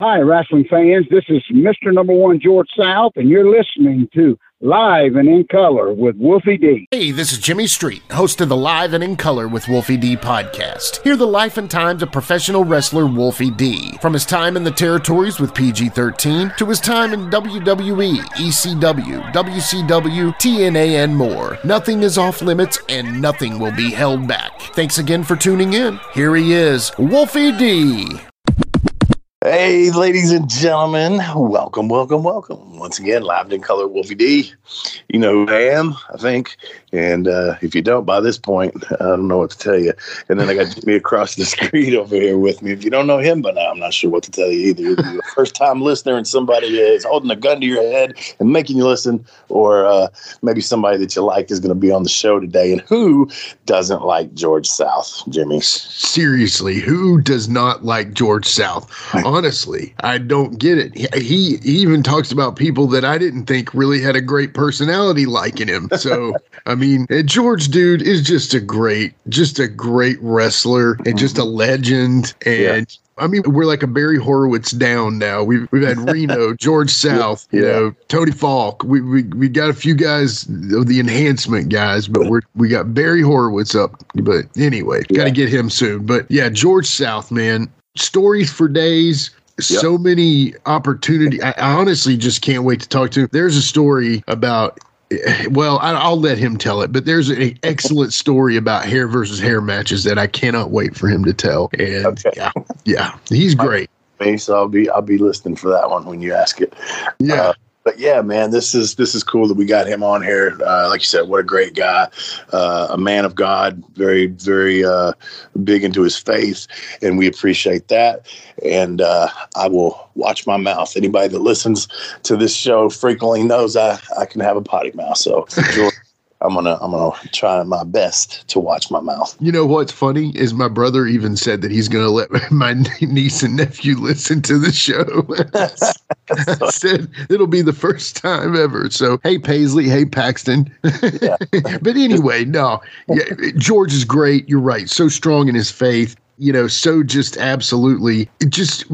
Hi, wrestling fans. This is Mr. Number One George South, and you're listening to Live and in Color with Wolfie D. Hey, this is Jimmy Street, host of the Live and in Color with Wolfie D podcast. Hear the life and times of professional wrestler Wolfie D. From his time in the territories with PG 13 to his time in WWE, ECW, WCW, TNA, and more. Nothing is off limits and nothing will be held back. Thanks again for tuning in. Here he is, Wolfie D. Hey, ladies and gentlemen, welcome, welcome, welcome. Once again, live in color, Wolfie D. You know who I am, I think. And uh, if you don't by this point, I don't know what to tell you. And then I got Jimmy across the screen over here with me. If you don't know him by now, I'm not sure what to tell you either. You're a first time listener and somebody is holding a gun to your head and making you listen, or uh, maybe somebody that you like is going to be on the show today. And who doesn't like George South, Jimmy? Seriously, who does not like George South? honestly, I don't get it. He, he even talks about people that I didn't think really had a great personality liking him. So, I mean, George dude is just a great, just a great wrestler and mm-hmm. just a legend. And yeah. I mean, we're like a Barry Horowitz down now. We've we've had Reno, George South, yeah. you know, Tony Falk. We we we got a few guys of the enhancement guys, but we're we got Barry Horowitz up. But anyway, yeah. got to get him soon. But yeah, George South, man, stories for days. Yep. So many opportunity. I, I honestly just can't wait to talk to him. There's a story about well, I, will let him tell it, but there's an excellent story about hair versus hair matches that I cannot wait for him to tell. And okay. yeah, yeah, he's great. So I'll be I'll be listening for that one when you ask it. Yeah. Uh, but yeah, man, this is this is cool that we got him on here. Uh, like you said, what a great guy, uh, a man of God, very very uh, big into his faith, and we appreciate that. And uh, I will watch my mouth. Anybody that listens to this show frequently knows I I can have a potty mouth. So. I'm gonna I'm gonna try my best to watch my mouth. You know what's funny is my brother even said that he's gonna let my niece and nephew listen to the show. I said it'll be the first time ever. So hey Paisley, hey Paxton. but anyway, no, yeah, George is great. You're right. So strong in his faith you know, so just absolutely, just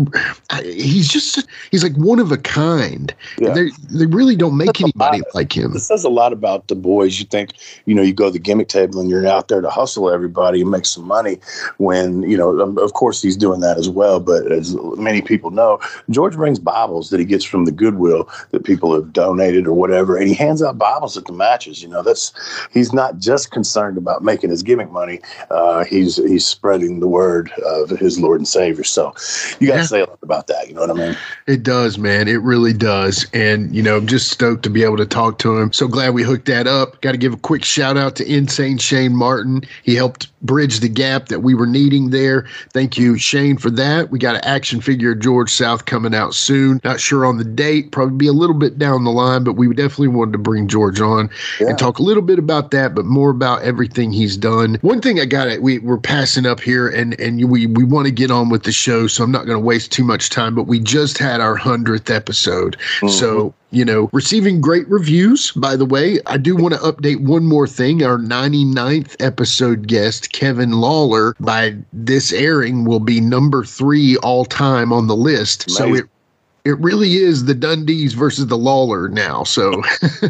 he's just he's like one of a kind. Yeah. They they really don't make anybody like him. This says a lot about the boys. You think, you know, you go to the gimmick table and you're out there to hustle everybody and make some money. When you know, um, of course, he's doing that as well. But as many people know, George brings Bibles that he gets from the Goodwill that people have donated or whatever, and he hands out Bibles at the matches. You know, that's he's not just concerned about making his gimmick money. Uh, he's he's spreading the word word of his Lord and Savior. So you got to yeah. say a lot about that. You know what I mean? It does, man. It really does. And, you know, I'm just stoked to be able to talk to him. So glad we hooked that up. Got to give a quick shout out to Insane Shane Martin. He helped bridge the gap that we were needing there. Thank you, Shane, for that. We got an action figure George South coming out soon. Not sure on the date, probably be a little bit down the line, but we definitely wanted to bring George on yeah. and talk a little bit about that, but more about everything he's done. One thing I got it, we, we're passing up here, and and we we want to get on with the show, so I'm not going to waste too much time. But we just had our hundredth episode, mm-hmm. so you know, receiving great reviews. By the way, I do want to update one more thing. Our 99th episode guest, Kevin Lawler, by this airing, will be number three all time on the list. Amazing. So it it really is the Dundees versus the Lawler now. So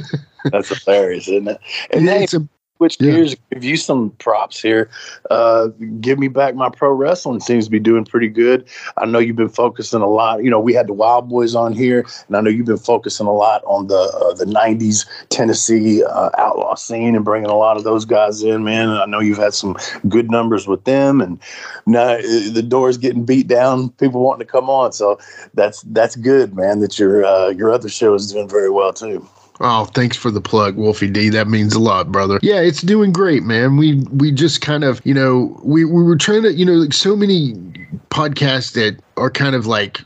that's hilarious, isn't it? And yeah, it's a switch gears, yeah. give you some props here. Uh, give me back my pro wrestling seems to be doing pretty good. I know you've been focusing a lot. You know, we had the Wild Boys on here, and I know you've been focusing a lot on the uh, the '90s Tennessee uh, outlaw scene and bringing a lot of those guys in. Man, I know you've had some good numbers with them, and now uh, the door's getting beat down. People wanting to come on, so that's that's good, man. That your uh, your other show is doing very well too. Oh, thanks for the plug, Wolfie D. That means a lot, brother. Yeah, it's doing great, man. We we just kind of, you know, we, we were trying to, you know, like so many podcasts that are kind of like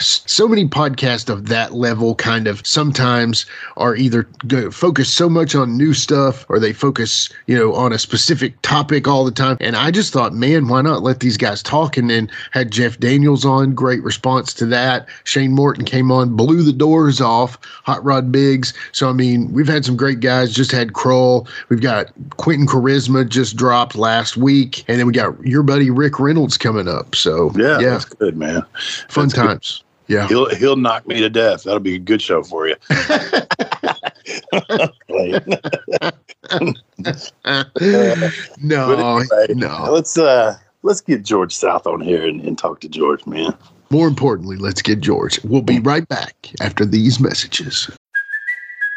so many podcasts of that level kind of sometimes are either focus so much on new stuff or they focus you know on a specific topic all the time. And i just thought man why not let these guys talk? And then had jeff daniels on. Great response to that. Shane morton came on blew the doors off hot rod biggs. So i mean we've had some great guys. Just had kroll. We've got quentin charisma just dropped last week. And then we got your buddy rick reynolds coming up. So yeah, yeah. that's good man. Fun times. Yeah, he'll he'll knock me to death. That'll be a good show for you. no, anyway, no. Let's uh let's get George South on here and, and talk to George, man. More importantly, let's get George. We'll be right back after these messages.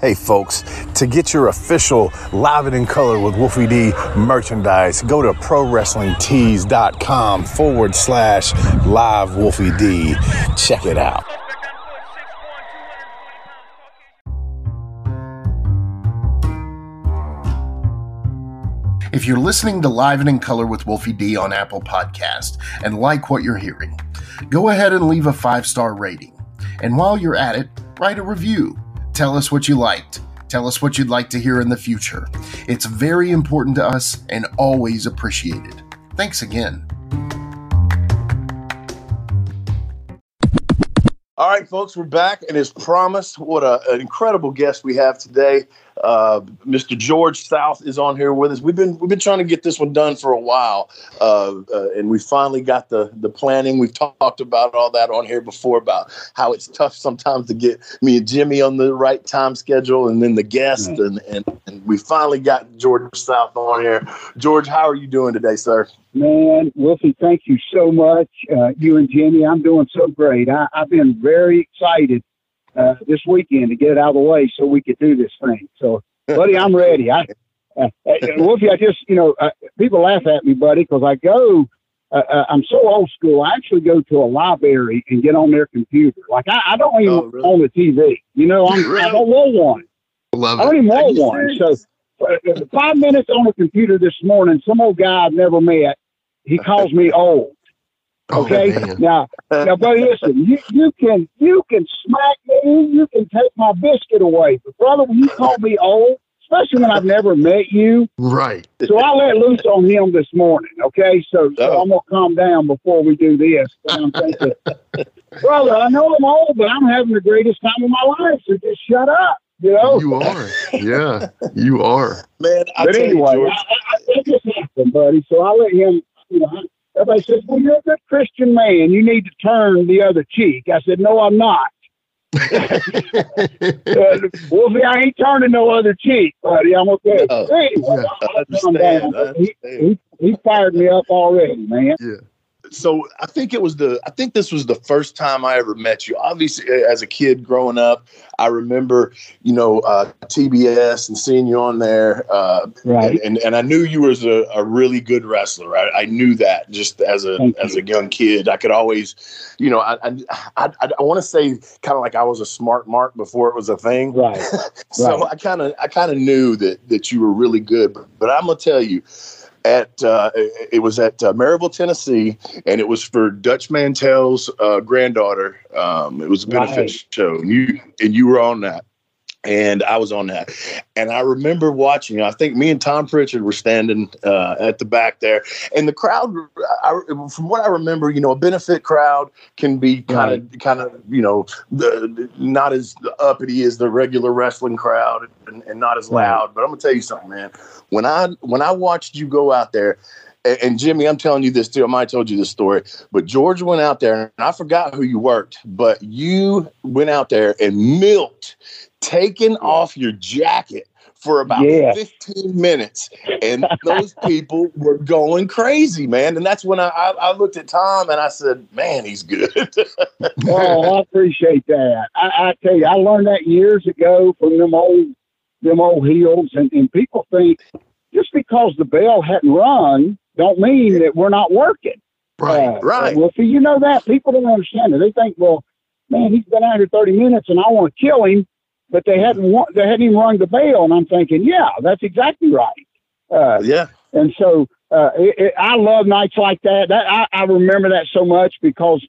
Hey folks, to get your official Live and in Color with Wolfie D merchandise, go to ProWrestlingTees.com forward slash live Wolfie D. Check it out. If you're listening to Live and in Color with Wolfie D on Apple Podcast and like what you're hearing, go ahead and leave a five star rating. And while you're at it, write a review Tell us what you liked. Tell us what you'd like to hear in the future. It's very important to us and always appreciated. Thanks again. All right, folks, we're back, and as promised, what a, an incredible guest we have today. Uh, Mr. George South is on here with us. We've been we've been trying to get this one done for a while, uh, uh, and we finally got the the planning. We've talked about all that on here before about how it's tough sometimes to get me and Jimmy on the right time schedule, and then the guest, mm-hmm. and, and and we finally got George South on here. George, how are you doing today, sir? Man, Wilson, thank you so much. Uh, you and Jimmy, I'm doing so great. I, I've been very excited uh, this weekend to get it out of the way so we could do this thing. So, buddy, I'm ready. I, uh, uh, Wolfie, I just, you know, uh, people laugh at me, buddy, because I go, uh, uh, I'm so old school. I actually go to a library and get on their computer. Like I, I don't even oh, really? own a TV. You know, I'm, really? I don't want one. Love I don't even want one. So uh, five minutes on a computer this morning, some old guy I've never met, he calls me old. Oh, okay. Oh, now, now, buddy, listen. You you can you can smack me. You can take my biscuit away, but brother, when you call me old, especially when I've never met you, right? So I let loose on him this morning. Okay, so, so oh. I'm gonna calm down before we do this. I'm thinking, brother, I know I'm old, but I'm having the greatest time of my life. So just shut up. You know, you are. Yeah, you are. Man, I but anyway, you, I, I, I just happened, buddy. So I let him. You know, Everybody says, Well, you're a good Christian man. You need to turn the other cheek. I said, No, I'm not. uh, Wolfie, I ain't turning no other cheek, buddy. I'm okay. No, anyway, yeah, he, he, he fired me up already, man. Yeah so I think it was the I think this was the first time I ever met you. Obviously, as a kid growing up, I remember you know uh, TBS and seeing you on there, uh, right? And, and, I knew you was a, a really good wrestler. I, I knew that just as a Thank as you. a young kid. I could always, you know, I I I, I want to say kind of like I was a smart mark before it was a thing, right? so right. I kind of I kind of knew that that you were really good. But, but I'm gonna tell you at uh, it was at uh, Maryville, Tennessee, and it was for Dutch Mantell's uh, granddaughter. Um, it was a benefit right. show, and you and you were on that and I was on that. And I remember watching. I think me and Tom Pritchard were standing uh, at the back there, and the crowd. I, from what I remember, you know, a benefit crowd can be kind of, right. kind of, you know, the, not as uppity as the regular wrestling crowd, and, and not as loud. But I'm gonna tell you something, man. When I when I watched you go out there and Jimmy, I'm telling you this too. I might have told you this story, but George went out there, and I forgot who you worked, but you went out there and milked taking off your jacket for about yeah. 15 minutes and those people were going crazy man. And that's when I, I, I, looked at tom and i said man he's good. Oh i appreciate that. I, I, tell you i learned that years ago from them old them old heels and, and people think just because the bell hadn't rung don't mean that we're not working. Right uh, right. well see you know that? People don't understand it. They think well man he's been out here 30 minutes and i want to kill him but they hadn't they hadn't even rung the bell, and I'm thinking, yeah, that's exactly right. Uh, yeah. And so uh, it, it, I love nights like that. That I, I remember that so much because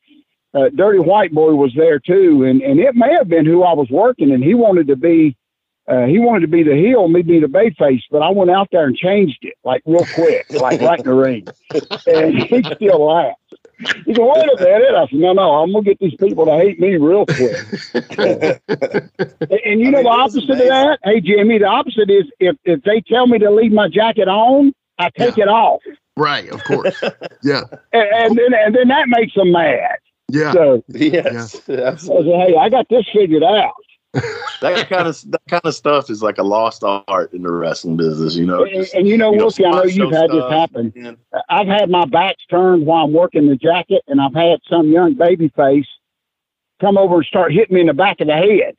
uh, Dirty White Boy was there too, and and it may have been who I was working, and he wanted to be. Uh, he wanted to be the heel, me be the bay face, but I went out there and changed it like real quick, like right in the ring. And he still laughed. He said, wait a minute. I said, no, no, I'm going to get these people to hate me real quick. and, and, you I know mean, the opposite of that? Hey, Jimmy, the opposite is if, if they tell me to leave my jacket on, I take yeah. it off. Right, of course. Yeah. and, and, then and then that makes them mad. Yeah. So yes, yeah. I said, hey, I got this figured out. That kind of that kind of stuff is like a lost art in the wrestling business, you know. And, and you know, you Wolfie, I know you've had this happen. And, I've had my backs turned while I'm working the jacket, and I've had some young baby face come over and start hitting me in the back of the head.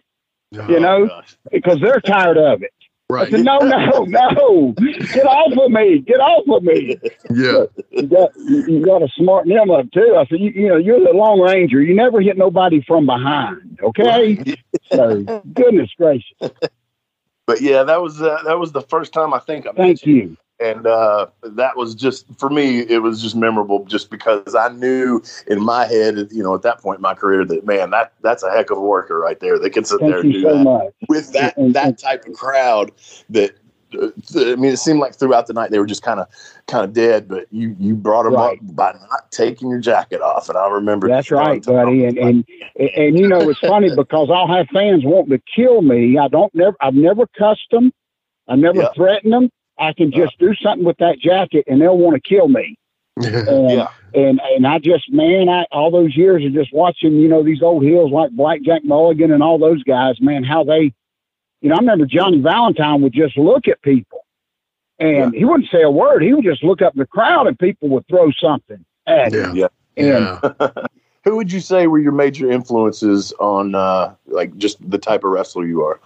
Oh, you know, gosh. because they're tired of it. Right. I said, no, no, no. Get off of me. Get off of me. Yeah. you got you got to smarten them up too. I said, you, you know, you're the Lone Ranger. You never hit nobody from behind. Okay. Right. so goodness gracious. But yeah, that was uh, that was the first time I think I Thank you and uh, that was just for me it was just memorable just because i knew in my head you know at that point in my career that man that that's a heck of a worker right there they can sit Thank there and do so that much. with that that type of crowd that uh, I mean, it seemed like throughout the night they were just kind of, kind of dead. But you, you brought them right. up by not taking your jacket off, and I remember. That's right, buddy. And, and and and you know it's funny because I'll have fans wanting to kill me. I don't never. I've never cussed them. I never yeah. threatened them. I can just do something with that jacket and they'll want to kill me. and, yeah. and and I just man, I all those years of just watching, you know, these old heels like Blackjack Mulligan and all those guys, man, how they you know, I remember Johnny Valentine would just look at people and yeah. he wouldn't say a word. He would just look up in the crowd and people would throw something at him. Yeah. And, yeah. Who would you say were your major influences on uh like just the type of wrestler you are?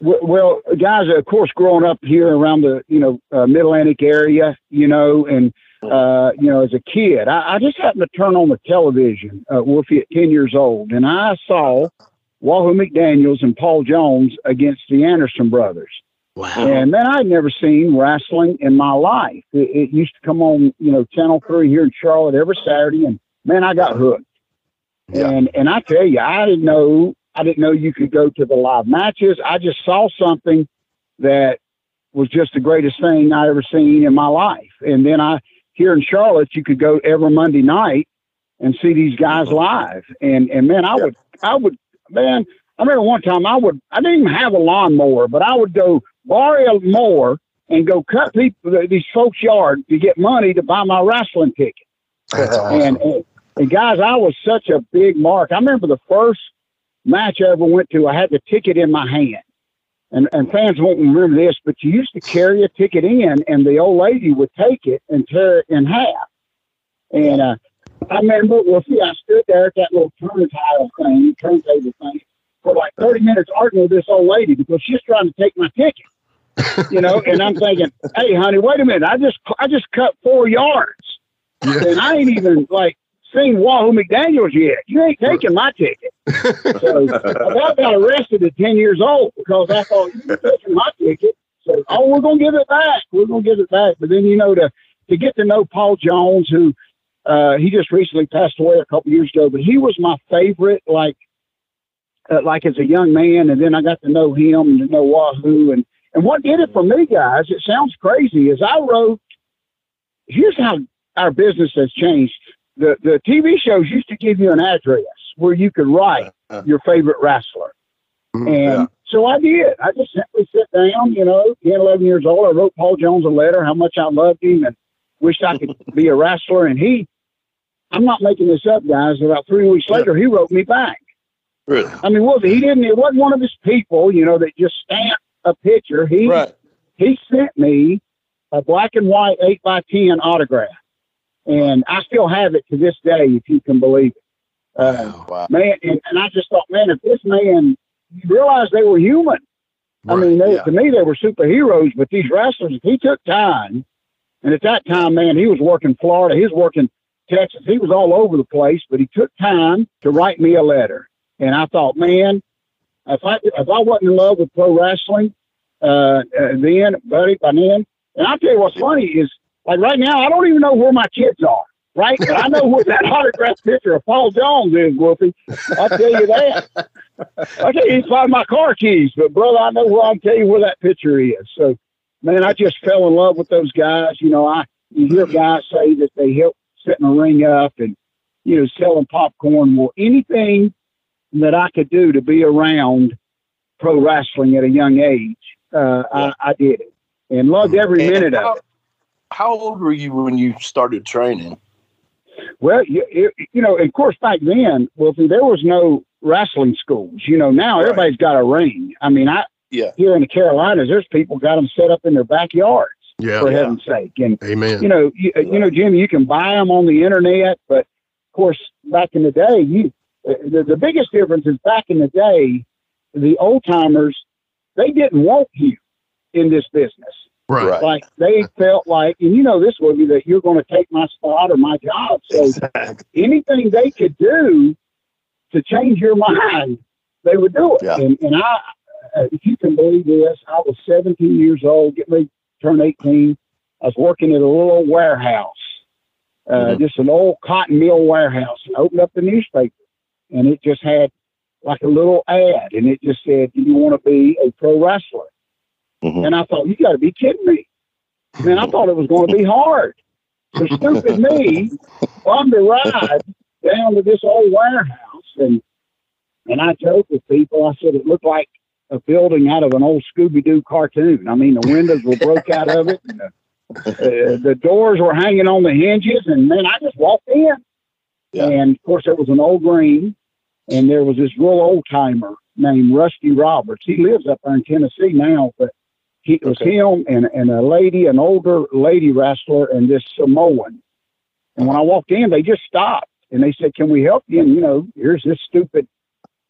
Well, guys, of course, growing up here around the you know uh, Mid Atlantic area, you know, and uh, you know, as a kid, I, I just happened to turn on the television, uh, Wolfie, at ten years old, and I saw Wahoo McDaniel's and Paul Jones against the Anderson brothers. Wow. And then I'd never seen wrestling in my life. It, it used to come on, you know, Channel Three here in Charlotte every Saturday, and man, I got hooked. Yeah. And and I tell you, I didn't know I didn't know you could go to the live matches. I just saw something that was just the greatest thing I ever seen in my life. And then I here in Charlotte, you could go every Monday night and see these guys live. And and man, I would I would man, I remember one time I would I didn't even have a lawnmower, but I would go borrow a mower and go cut people these folks' yard to get money to buy my wrestling ticket. Awesome. And, and and guys, I was such a big mark. I remember the first match I ever went to, I had the ticket in my hand. And, and fans won't remember this, but you used to carry a ticket in, and the old lady would take it and tear it in half. And uh, I remember, well, see, I stood there at that little turntable thing, turntable thing, for like 30 minutes arguing with this old lady because she's trying to take my ticket. you know, and I'm thinking, hey, honey, wait a minute, I just I just cut four yards, yeah. and I ain't even like seen Wahoo McDaniel's yet. You ain't taking my ticket. so I got arrested at 10 years old because I thought, you're taking my ticket. So, oh, we're going to give it back. We're going to give it back. But then, you know, to, to get to know Paul Jones, who uh, he just recently passed away a couple years ago, but he was my favorite, like, uh, like as a young man. And then I got to know him and to know Wahoo. And, and what did it for me, guys, it sounds crazy, is I wrote, here's how our business has changed the the TV shows used to give you an address where you could write uh, uh. your favorite wrestler. Mm-hmm. And yeah. so I did. I just simply sit down, you know, 10, 11 years old. I wrote Paul Jones a letter, how much I loved him and wished I could be a wrestler. And he, I'm not making this up, guys. About three weeks later, he wrote me back. Really? I mean, was he didn't, it wasn't one of his people, you know, that just stamped a picture. He, right. he sent me a black and white eight by 10 autograph and I still have it to this day, if you can believe it. Uh, wow. Man, and, and, I just thought, man, if this man, realized they were human. Right, I mean, they, yeah. to me, they were superheroes, but these wrestlers, if he took time, and at that time, man, he was working Florida, he was working Texas, he was all over the place, but he took time to write me a letter. And I thought, man, if I if I wasn't in love with pro wrestling, uh, uh then, buddy, by then, and I'll tell you what's funny is like right now, I don't even know where my kids are. right? But I know what that autograph picture of Paul Jones is, Wolfie. I'll tell you that. Tell you, he's find my car keys, but brother, I know where I'll tell you where that picture is. So, man, I just fell in love with those guys. You know, I you hear guys say that they help setting a ring up and you know selling popcorn. Well, anything that I could do to be around pro wrestling at a young age, uh, I, I did it and loved every minute of it. How old were you when you started training? Well, you, you, you know, of course, back then, well, see, there was no wrestling schools. You know, now Right. everybody's got a ring. I mean, I Yeah. here in the Carolinas, there's people got them set up in their backyards Yeah. for Yeah. heaven's sake. And Amen. you know, you, you know, Jimmy, you can buy them on the internet, but of course, back in the day, you uh, the, the biggest difference is back in the day, the old timers they didn't want you in this business. Right. Right. Like they felt like, and you know this would be that you're going to take my spot or my job. So Exactly. anything they could do to change your mind, they would do it. Yeah. And, and I, uh, if you can believe this, I was 17 years old, getting ready to turn 18. I was working at a little old warehouse, uh, Mhm. just an old cotton mill warehouse. And I opened up the newspaper, and it just had like a little ad, and it just said, "Do you want to be a pro wrestler?" Mhm. And I thought, "You got to be kidding me!" Man, I thought it was going to be hard. So stupid me on the ride down to this old warehouse, and and I joked with people. I said it looked like a building out of an old Scooby Doo cartoon. I mean, the windows were broke out of it. And the, uh, the doors were hanging on the hinges, and man, I just walked in, Yeah. and of course there was an old green, and there was this real old timer named Rusty Roberts. He lives up there in Tennessee now, but he it was Okay. him and and a lady, an older lady wrestler, and this Samoan. And when I walked in, they just stopped and they said, "Can we help you?" And you know, here's this stupid,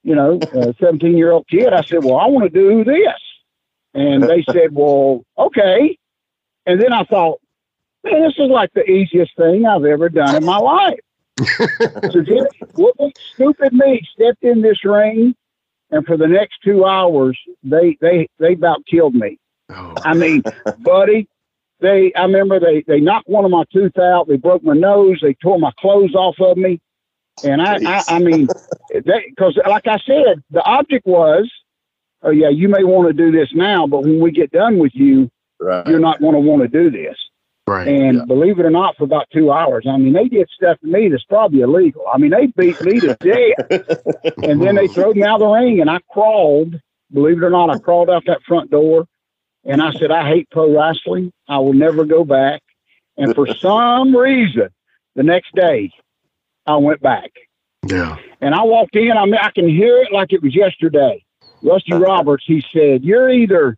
you know, uh, seventeen year old kid. I said, "Well, I want to do this," and they said, "Well, okay." And then I thought, man, this is like the easiest thing I've ever done in my life. so Wolfie, stupid me stepped in this ring, and for the next two hours, they they they about killed me. Oh, I mean, buddy, they I remember they they knocked one of my tooth out. They broke my nose. They tore my clothes off of me, and I I, I mean, because eh, like I said, the object was, oh yeah, you may want to do this now, but when we get done with you, Right. you're not going to want to do this. right. And Yeah. believe it or not, for about two hours, I mean, they did stuff to me that's probably illegal. I mean, they beat me to death. and then they threw me out of the ring, and I crawled. Believe it or not, I crawled out that front door, and I said, "I hate pro wrestling. I will never go back." And for some reason, the next day, I went back, Yeah. and I walked in. I mean, I can hear it like it was yesterday. Rusty Roberts, he said, "You're either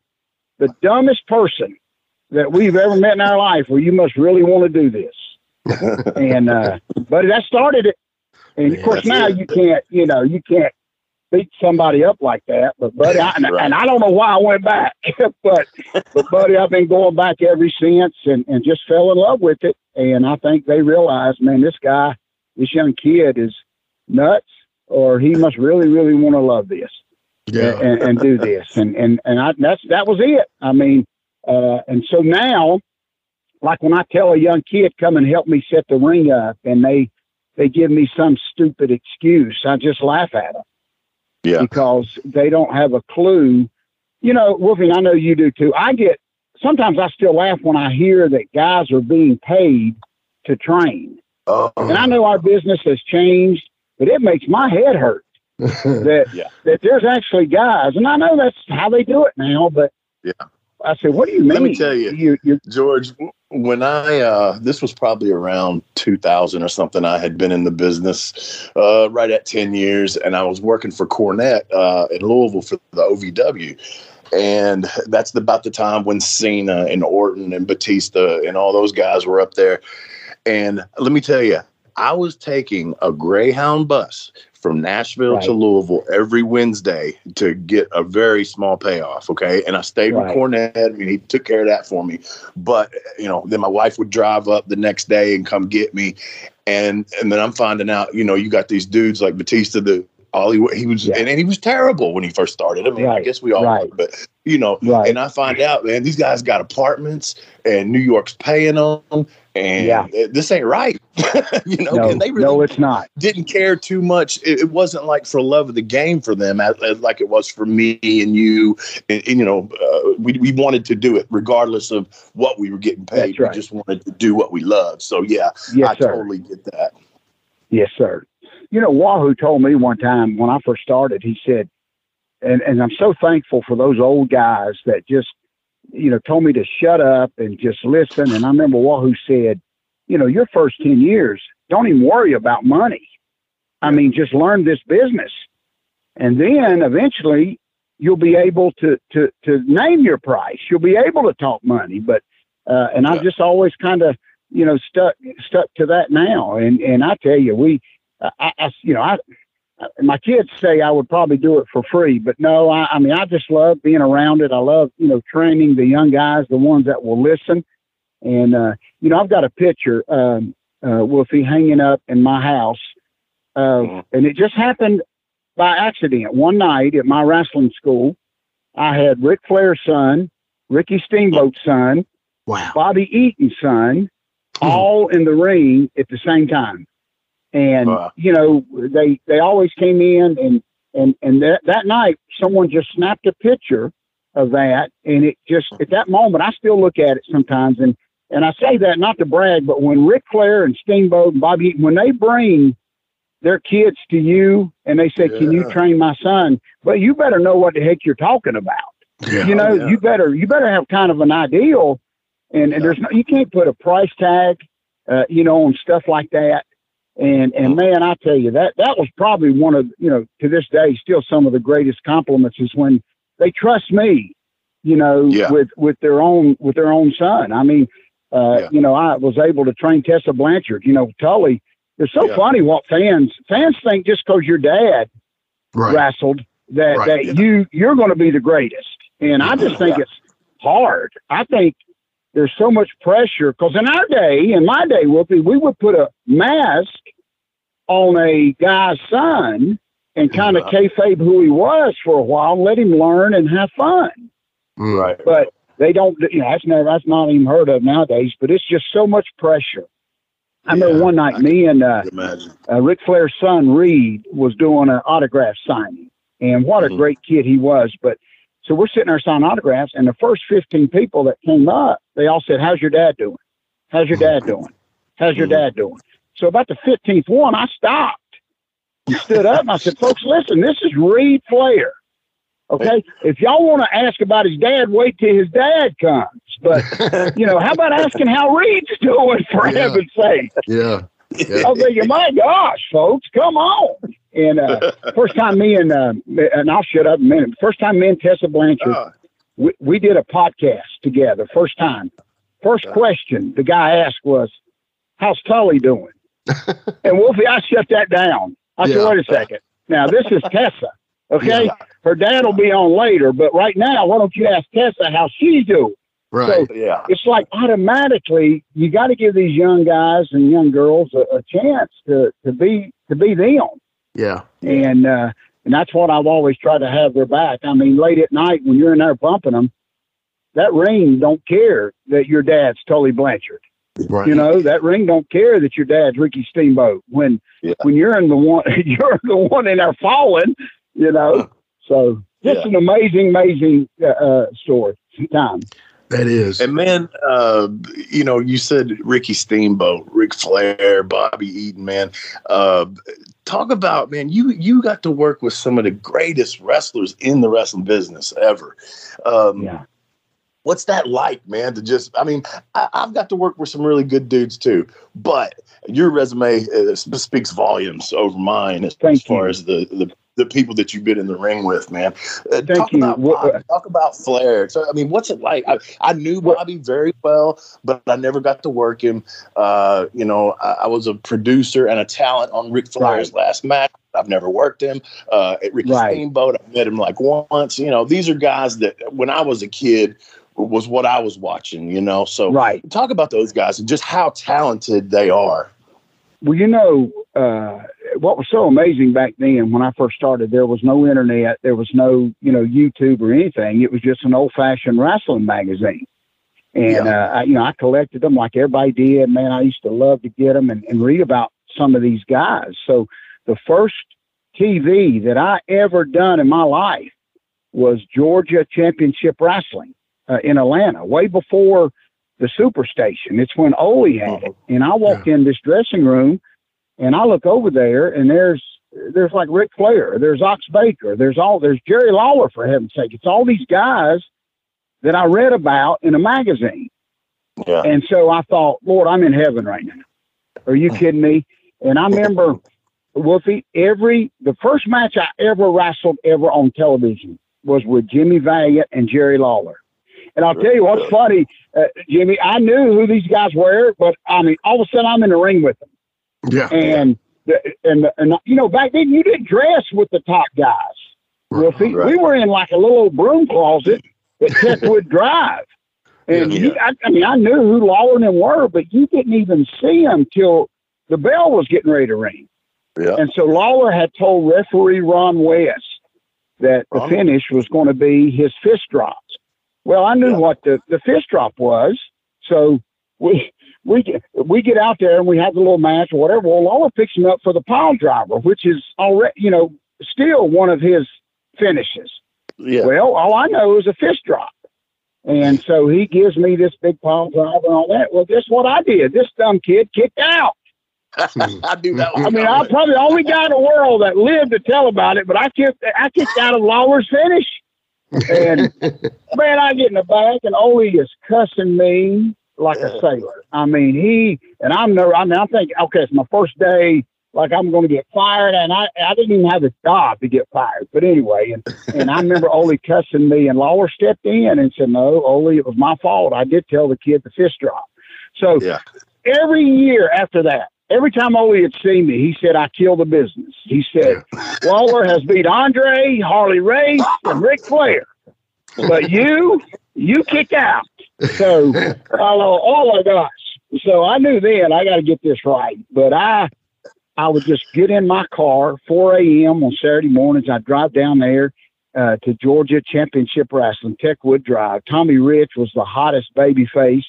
the dumbest person that we've ever met in our life, or you must really want to do this." and uh, but that started it. And of Yeah, course, now it. you can't, you know, you can't beat somebody up like that. But buddy, I, and, Right. and I don't know why I went back, but but buddy, I've been going back ever since, and and just fell in love with it. And I think they realized, man, this guy, this young kid is nuts, or he must really, really want to love this Yeah. and, and do this. And and and I, that's that was it. I mean, uh, and so now, like when I tell a young kid, "Come and help me set the ring up," and they they give me some stupid excuse, I just laugh at them Yeah. because they don't have a clue. You know, Wolfie, I know you do too. I get sometimes I still laugh when I hear that guys are being paid to train. Oh, And I know our business has changed, but it makes my head hurt that Yeah. that there's actually guys, and I know that's how they do it now. But Yeah. I said, what do you mean? Let me tell you. you you're, George, when I uh, this was probably around 2000 or something. I had been in the business uh, right at 10 years, and I was working for Cornette uh, in Louisville for the OVW. And that's about the time when Cena and Orton and Batista and all those guys were up there. And let me tell you, I was taking a Greyhound bus from Nashville to Louisville every Wednesday to get a very small payoff. Okay. And I stayed Right. with Cornette. I mean, he took care of that for me. But, you know, then my wife would drive up the next day and come get me. And and then I'm finding out, you know, you got these dudes like Batista, the all he, he was, Yeah. and, and he was terrible when he first started. I mean, I guess we all, Right. were, but you know, Right. and I find out, man, these guys got apartments and New York's paying them. And yeah. this ain't right. you know, no, and they really no, it's not. Didn't care too much. It, it, wasn't like for love of the game for them, as, as like it was for me and you. And, and you know, uh, we we wanted to do it regardless of what we were getting paid. Right. We just wanted to do what we loved. So yeah, yes, I sir. totally get that. Yes, sir. You know, Wahoo told me one time when I first started. He said, and and I'm so thankful for those old guys that just you know, told me to shut up and just listen. And I remember Wahoo said, you know, your first 10 years, don't even worry about money. I mean, just learn this business. And then eventually you'll be able to, to, to name your price. You'll be able to talk money. But, uh, and yeah. I've just always kind of, you know, stuck, stuck to that now. And, and I tell you, we, I, I you know, I, my kids say I would probably do it for free, but no, I, I mean, I just love being around it. I love, you know, training the young guys, the ones that will listen. And, uh, you know, I've got a picture, um, uh, Wolfie hanging up in my house. Uh, and it just happened by accident. One night at my wrestling school, I had Ric Flair's son, Ricky Steamboat's son, wow. Bobby Eaton's son, mm-hmm. all in the ring at the same time. And uh, you know, they they always came in and and and that that night someone just snapped a picture of that and it just at that moment I still look at it sometimes and and I say that not to brag, but when Ric Flair and Steamboat and Bobby when they bring their kids to you and they say, yeah. "Can you train my son?" But you better know what the heck you're talking about. Yeah, you know, yeah. you better you better have kind of an ideal, and, and there's no you can't put a price tag, uh, you know, on stuff like that. And and man, I tell you that that was probably one of you know to this day still some of the greatest compliments is when they trust me, you know, yeah. with with their own with their own son. I mean, uh, yeah. you know, I was able to train Tessa Blanchard. You know, Tully. It's so yeah. funny what fans fans think just because your dad right. wrestled that right. that you you're going to be the greatest. And I just think it's hard. I think there's so much pressure because in our day, in my day, Wolfie, we would put a mask on a guy's son and kind of kayfabe who he was for a while, let him learn and have fun. Right. But they don't, you know, that's never, that's not even heard of nowadays, but it's just so much pressure. I yeah, remember one night, I me and uh, uh, Ric Flair's son, Reid, was doing an autograph signing. And what mm-hmm. a great kid he was. But so we're sitting there signing autographs, and the first 15 people that came up, they all said, How's your dad doing? How's your dad doing? How's your mm-hmm. dad doing? So about the 15th one, I stopped and stood up and I said, Folks, listen, this is Reid Flair. Okay. If y'all want to ask about his dad, wait till his dad comes. But, you know, how about asking how Reid's doing for yeah. heaven's sake? Yeah. yeah. I was thinking, my gosh, folks, come on. And uh, first time me and uh, and I'll shut up in a minute. First time me and Tessa Blanchard, uh, we, we did a podcast together. First time. First uh, question the guy asked was, "How's Tully doing?" and Wolfie, I shut that down. I yeah. said, "Wait a second. Now this is Tessa. Okay, yeah. her dad will be on later, but right now, why don't you ask Tessa how she's doing?" Right. So yeah. It's like automatically you got to give these young guys and young girls a, a chance to to be to be them. Yeah. And uh, and that's what I've always tried to have their back. I mean, late at night when you're in there bumping them, that ring don't care that your dad's Tully Blanchard. Right. You know that ring don't care that your dad's Ricky Steamboat. When yeah. when you're in the one you're the one in there falling. You know, so just yeah. an amazing, amazing uh, uh, story. Time. That is. And man, uh, you know, you said Ricky Steamboat, Ric Flair, Bobby Eaton, man. Uh, talk about man, you you got to work with some of the greatest wrestlers in the wrestling business ever. Um, yeah. What's that like, man? To just, I mean, I, have got to work with some really good dudes too, but your resume uh, speaks volumes over mine as, as far you. as the, the the people that you've been in the ring with, man. Uh, Thank talk you. About Bobby, talk about Flair. So, I mean, what's it like? I, I knew Bobby very well, but I never got to work him. Uh, you know, I, I, was a producer and a talent on Ric Flair's right. last match. I've never worked him. Uh, at Ricky right. Steamboat, I met him like once. You know, these are guys that when I was a kid was what I was watching. You know, so right. Talk about those guys and just how talented they are. Well, you know, uh, what was so amazing back then when I first started, there was no internet, there was no, you know, YouTube or anything. It was just an old fashioned wrestling magazine. And yeah. uh, you know, I collected them like everybody did. Man, I used to love to get them and, and read about some of these guys. So the first TV that I ever done in my life was Georgia Championship Wrestling uh, in Atlanta, way before the Superstation. It's when Ole had it, uh-huh. and I walk yeah. in this dressing room, and I look over there, and there's there's like Ric Flair, there's Ox Baker, there's all there's Jerry Lawler for heaven's sake. It's all these guys that I read about in a magazine. Yeah. And so I thought, Lord, I'm in heaven right now. Are you kidding me? And I remember Wolfie, every the first match I ever wrestled ever on television was with Jimmy Valiant and Jerry Lawler. And I'll tell you what's funny, uh, Jimmy. I knew who these guys were, but I mean, all of a sudden I'm in the ring with them. Yeah. And and and you know, back then you didn't dress with the top guys. Wolfie, right. we were in like a little broom closet at Techwood Drive. And yeah. I, I, mean, I knew who Lawler and them were, but you didn't even see them till the bell was getting ready to ring. Yeah. And so Lawler had told referee Ron West that the finish was going to be his fist drops. Well, I knew yeah. what the, the fist drop was. So we we get, we get out there and we have the little match or whatever. Well, Lawler picks him up for the pile driver, which is already, you know, still one of his finishes. Yeah. Well, all I know is a fist drop. And so he gives me this big pile driver and all that. Well, guess what I did? This dumb kid kicked out. I do that. I mean, I'm probably the only guy in the world that lived to tell about it, but I kicked, I kicked out of Lawler's finish. And man, I get in the back and Ole is cussing me like a sailor. I mean, he and I'm never. I mean, I'm thinking, okay, it's my first day. Like I'm going to get fired, and I I didn't even have a job to get fired. But anyway, and and I remember Ole cussing me, and Lawler stepped in and said, "No, Ole, it was my fault. I did tell the kid the fist drop." So yeah. every year after that, every time Ole had seen me, he said, I kill the business. He said, Lawler has beat Andre, Harley Race, and Ric Flair. But you, you kick out. So, oh, oh my gosh. So I knew then I got to get this right. But I, I would just get in my car 4 a.m. on Saturday mornings. I'd drive down there uh, to Georgia Championship Wrestling, Techwood Drive. Tommy Rich was the hottest baby face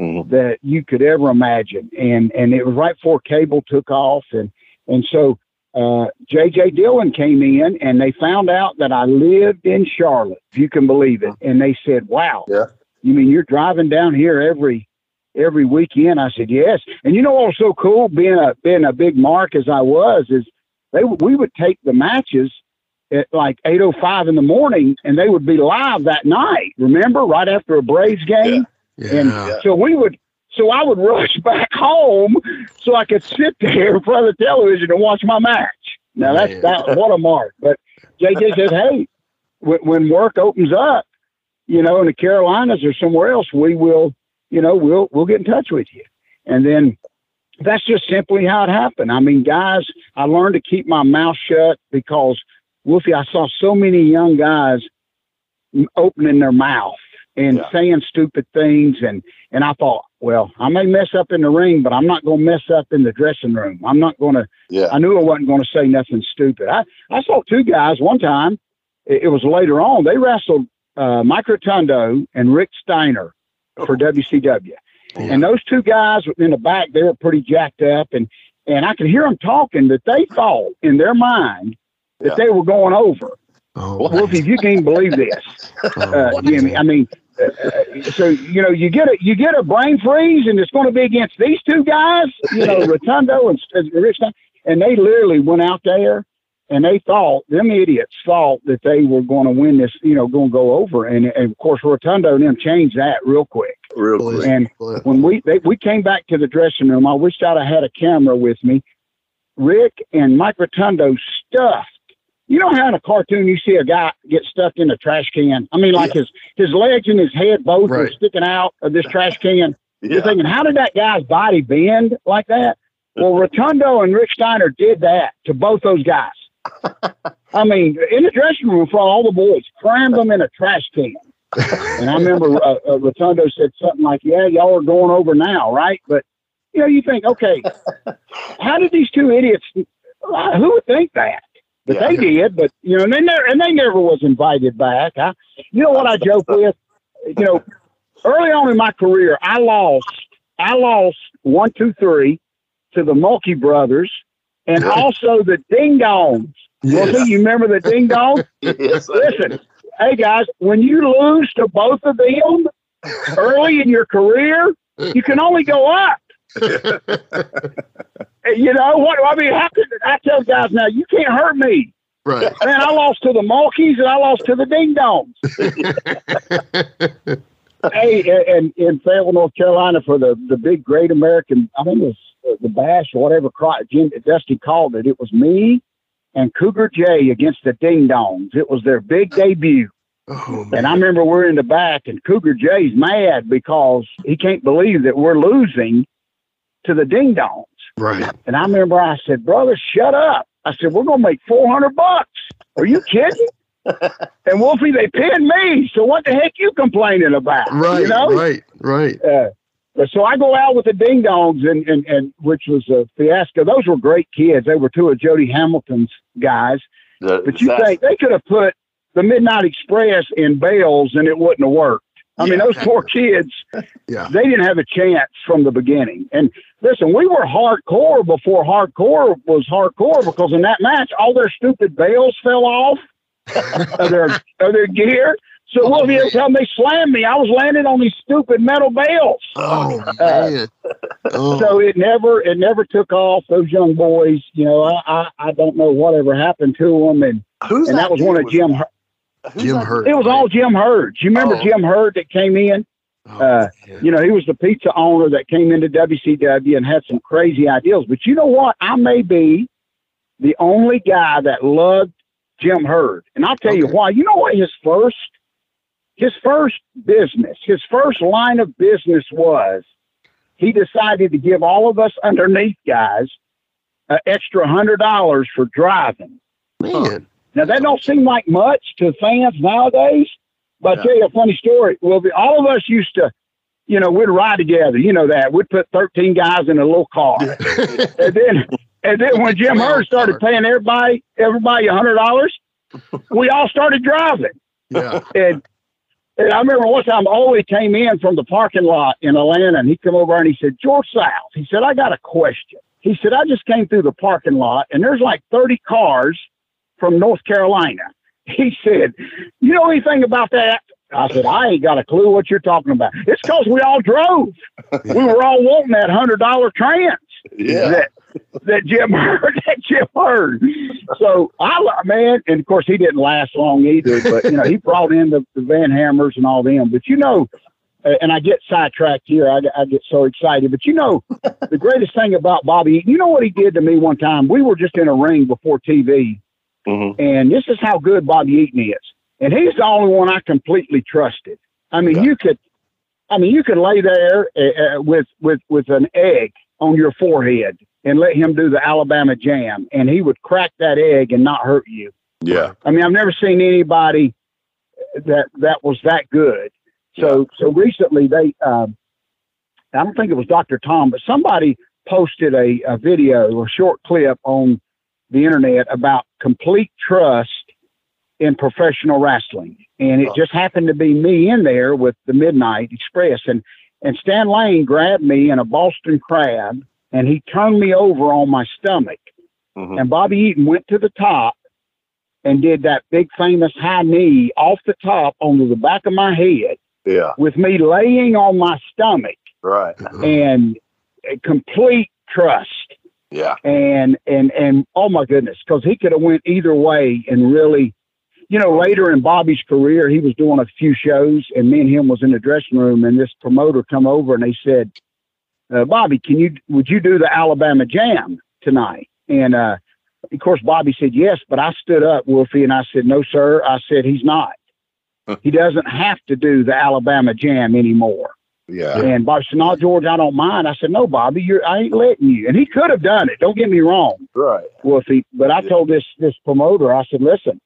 mm-hmm. that you could ever imagine. And and it was right before cable took off, and and so uh, J.J. Dillon came in, and they found out that I lived in Charlotte, if you can believe it. And they said, "Wow, yeah. you mean you're driving down here every every weekend?" I said, "Yes." And you know what was so cool, being a being a big mark as I was, is they we would take the matches at like 8.05 in the morning and they would be live that night remember right after a braves game yeah, and so we would, so I would rush back home so I could sit there in front of the television and watch my match. Now that's that what a mark. But JJ says, hey, when, when work opens up, you know, in the Carolinas or somewhere else, we will, you know, we'll we'll get in touch with you. And then that's just simply how it happened. I mean, guys, I learned to keep my mouth shut because Wolfie, I saw so many young guys opening their mouth and yeah. saying stupid things and and I thought, well, I may mess up in the ring, but I'm not going to mess up in the dressing room. I'm not going to. Yeah. I knew I wasn't going to say nothing stupid. I I saw two guys one time. It, it was later on. They wrestled uh, Mike Rotundo and Rick Steiner for WCW, yeah. and those two guys in the back they were pretty jacked up, and and I could hear them talking that they thought in their mind that yeah. they were going over. Oh, well, if you can't believe this, oh, uh, Jimmy, I mean, Uh, so you know you get a you get a brain freeze and it's going to be against these two guys you know rotundo and, and rick and they literally went out there and they thought them idiots thought that they were going to win this you know going to go over. And, and of course rotundo and them changed that real quick. Real quick. And when we they, we came back to the dressing room i wished i'd have had a camera with me. Rick and mike rotundo stuffed you know how in a cartoon you see a guy get stuck in a trash can? I mean, like yeah. his his legs and his head both right. are sticking out of this trash can. Yeah. You're thinking, how did that guy's body bend like that? Well, Rotundo and Rick Steiner did that to both those guys. I mean, in the dressing room for all the boys, crammed them in a trash can. and I remember uh, uh, Rotundo said something like, "Yeah, y'all are going over now, right?" But you know, you think, okay, how did these two idiots? Who would think that? But yeah. they did, but you know, and they never and they never was invited back. I, you know what I joke with? You know, early on in my career, I lost, I lost one, two, three to the Mulkey brothers and also the Ding Dongs. Yes. Well, you remember the Ding Dongs? yes, Listen, hey guys, when you lose to both of them early in your career, you can only go up. you know what? I mean, how could I tell guys now? You can't hurt me. Right. Man, I lost to the Mulkeys and I lost to the Ding Dongs. hey, and in Fayetteville, North Carolina, for the the big Great American, I think it was the Bash or whatever Jim Dusty called it. It was me and Cougar Jay against the Ding Dongs. It was their big debut. Oh, and I remember we're in the back, and Cougar Jay's mad because he can't believe that we're losing to the Ding Dongs. Right. And I remember I said, "Brother, shut up." I said, "We're gonna make four hundred bucks." Are you kidding? and Wolfie, they pinned me. So what the heck you complaining about? Right. You know? Right. Right. Uh, so I go out with the Ding Dongs, and, and, and which was a fiasco. Those were great kids. They were two of Jody Hamilton's guys. The, but you think they could have put the Midnight Express in Bales and it wouldn't have worked. I yeah, mean, those poor kids, yeah. they didn't have a chance from the beginning. And listen, we were hardcore before hardcore was hardcore because in that match, all their stupid bales fell off of their of their gear. So oh, Wolfie every time they slammed me, I was landing on these stupid metal bales. Oh uh! Oh. So it never it never took off. Those young boys, you know, I I, I don't know whatever happened to them, and Who's and that, that was one of Jim. Jim Herd. It was all Jim Herd. You remember oh. Jim Herd that came in? Oh, uh, you know, he was the pizza owner that came into WCW and had some crazy ideas. But you know what? I may be the only guy that loved Jim Herd, and I'll tell okay. you why. You know what? His first, his first business, his first line of business was he decided to give all of us underneath guys an extra hundred dollars for driving. Man. Now that don't seem like much to fans nowadays, but yeah. I'll tell you a funny story. Well, all of us used to, you know, we'd ride together. You know that we'd put thirteen guys in a little car, and then and then when Jim Herd started paying everybody everybody a hundred dollars, we all started driving. Yeah. And and I remember one time Ole came in from the parking lot in Atlanta and he come over and he said, George South, he said, I got a question. He said, I just came through the parking lot and there's like 30 cars from North Carolina. He said, You know anything about that? I said, I ain't got a clue what you're talking about. It's because we all drove. We were all wanting that hundred dollar trans. Yeah. That, that Jim Herd. that Jim Herd. So I man, and of course he didn't last long either, but you know, he brought in the, the Van Hammers and all them. But you know, and I get sidetracked here. I, I get so excited. But you know, the greatest thing about Bobby, you know what he did to me one time? We were just in a ring before TV Mm-hmm. And this is how good Bobby Eaton is. And he's the only one I completely trusted. I mean, yeah. you could, I mean, you could lay there uh, with with with an egg on your forehead and let him do the Alabama Jam, and he would crack that egg and not hurt you. Yeah. I mean, I've never seen anybody that that was that good. So yeah. so recently they, um, I don't think it was Dr. Tom, but somebody posted a, a video, a short clip on the internet about complete trust in professional wrestling. And it oh. just happened to be me in there with the Midnight Express. And, and Stan Lane grabbed me in a Boston crab and he turned me over on my stomach. Mm-hmm. And Bobby Eaton went to the top and did that big famous high knee off the top onto the back of my head. Yeah. With me laying on my stomach. Right. and complete trust. Yeah. And and and oh my goodness, because he could have went either way and really, you know, later in Bobby's career, he was doing a few shows, and me and him was in the dressing room, and this promoter come over and they said, uh, "Bobby, can you would you do the Alabama Jam tonight?" And uh, of course, Bobby said yes, but I stood up, Wolfie, and I said, "No, sir." I said, "He's not. he doesn't have to do the Alabama Jam anymore." Yeah. And Bobby said, "No, George, I don't mind." I said, "No, Bobby, you're I ain't letting you." And he could have done it. Don't get me wrong. Right. Well, if he, but I told this this promoter, I said, "Listen,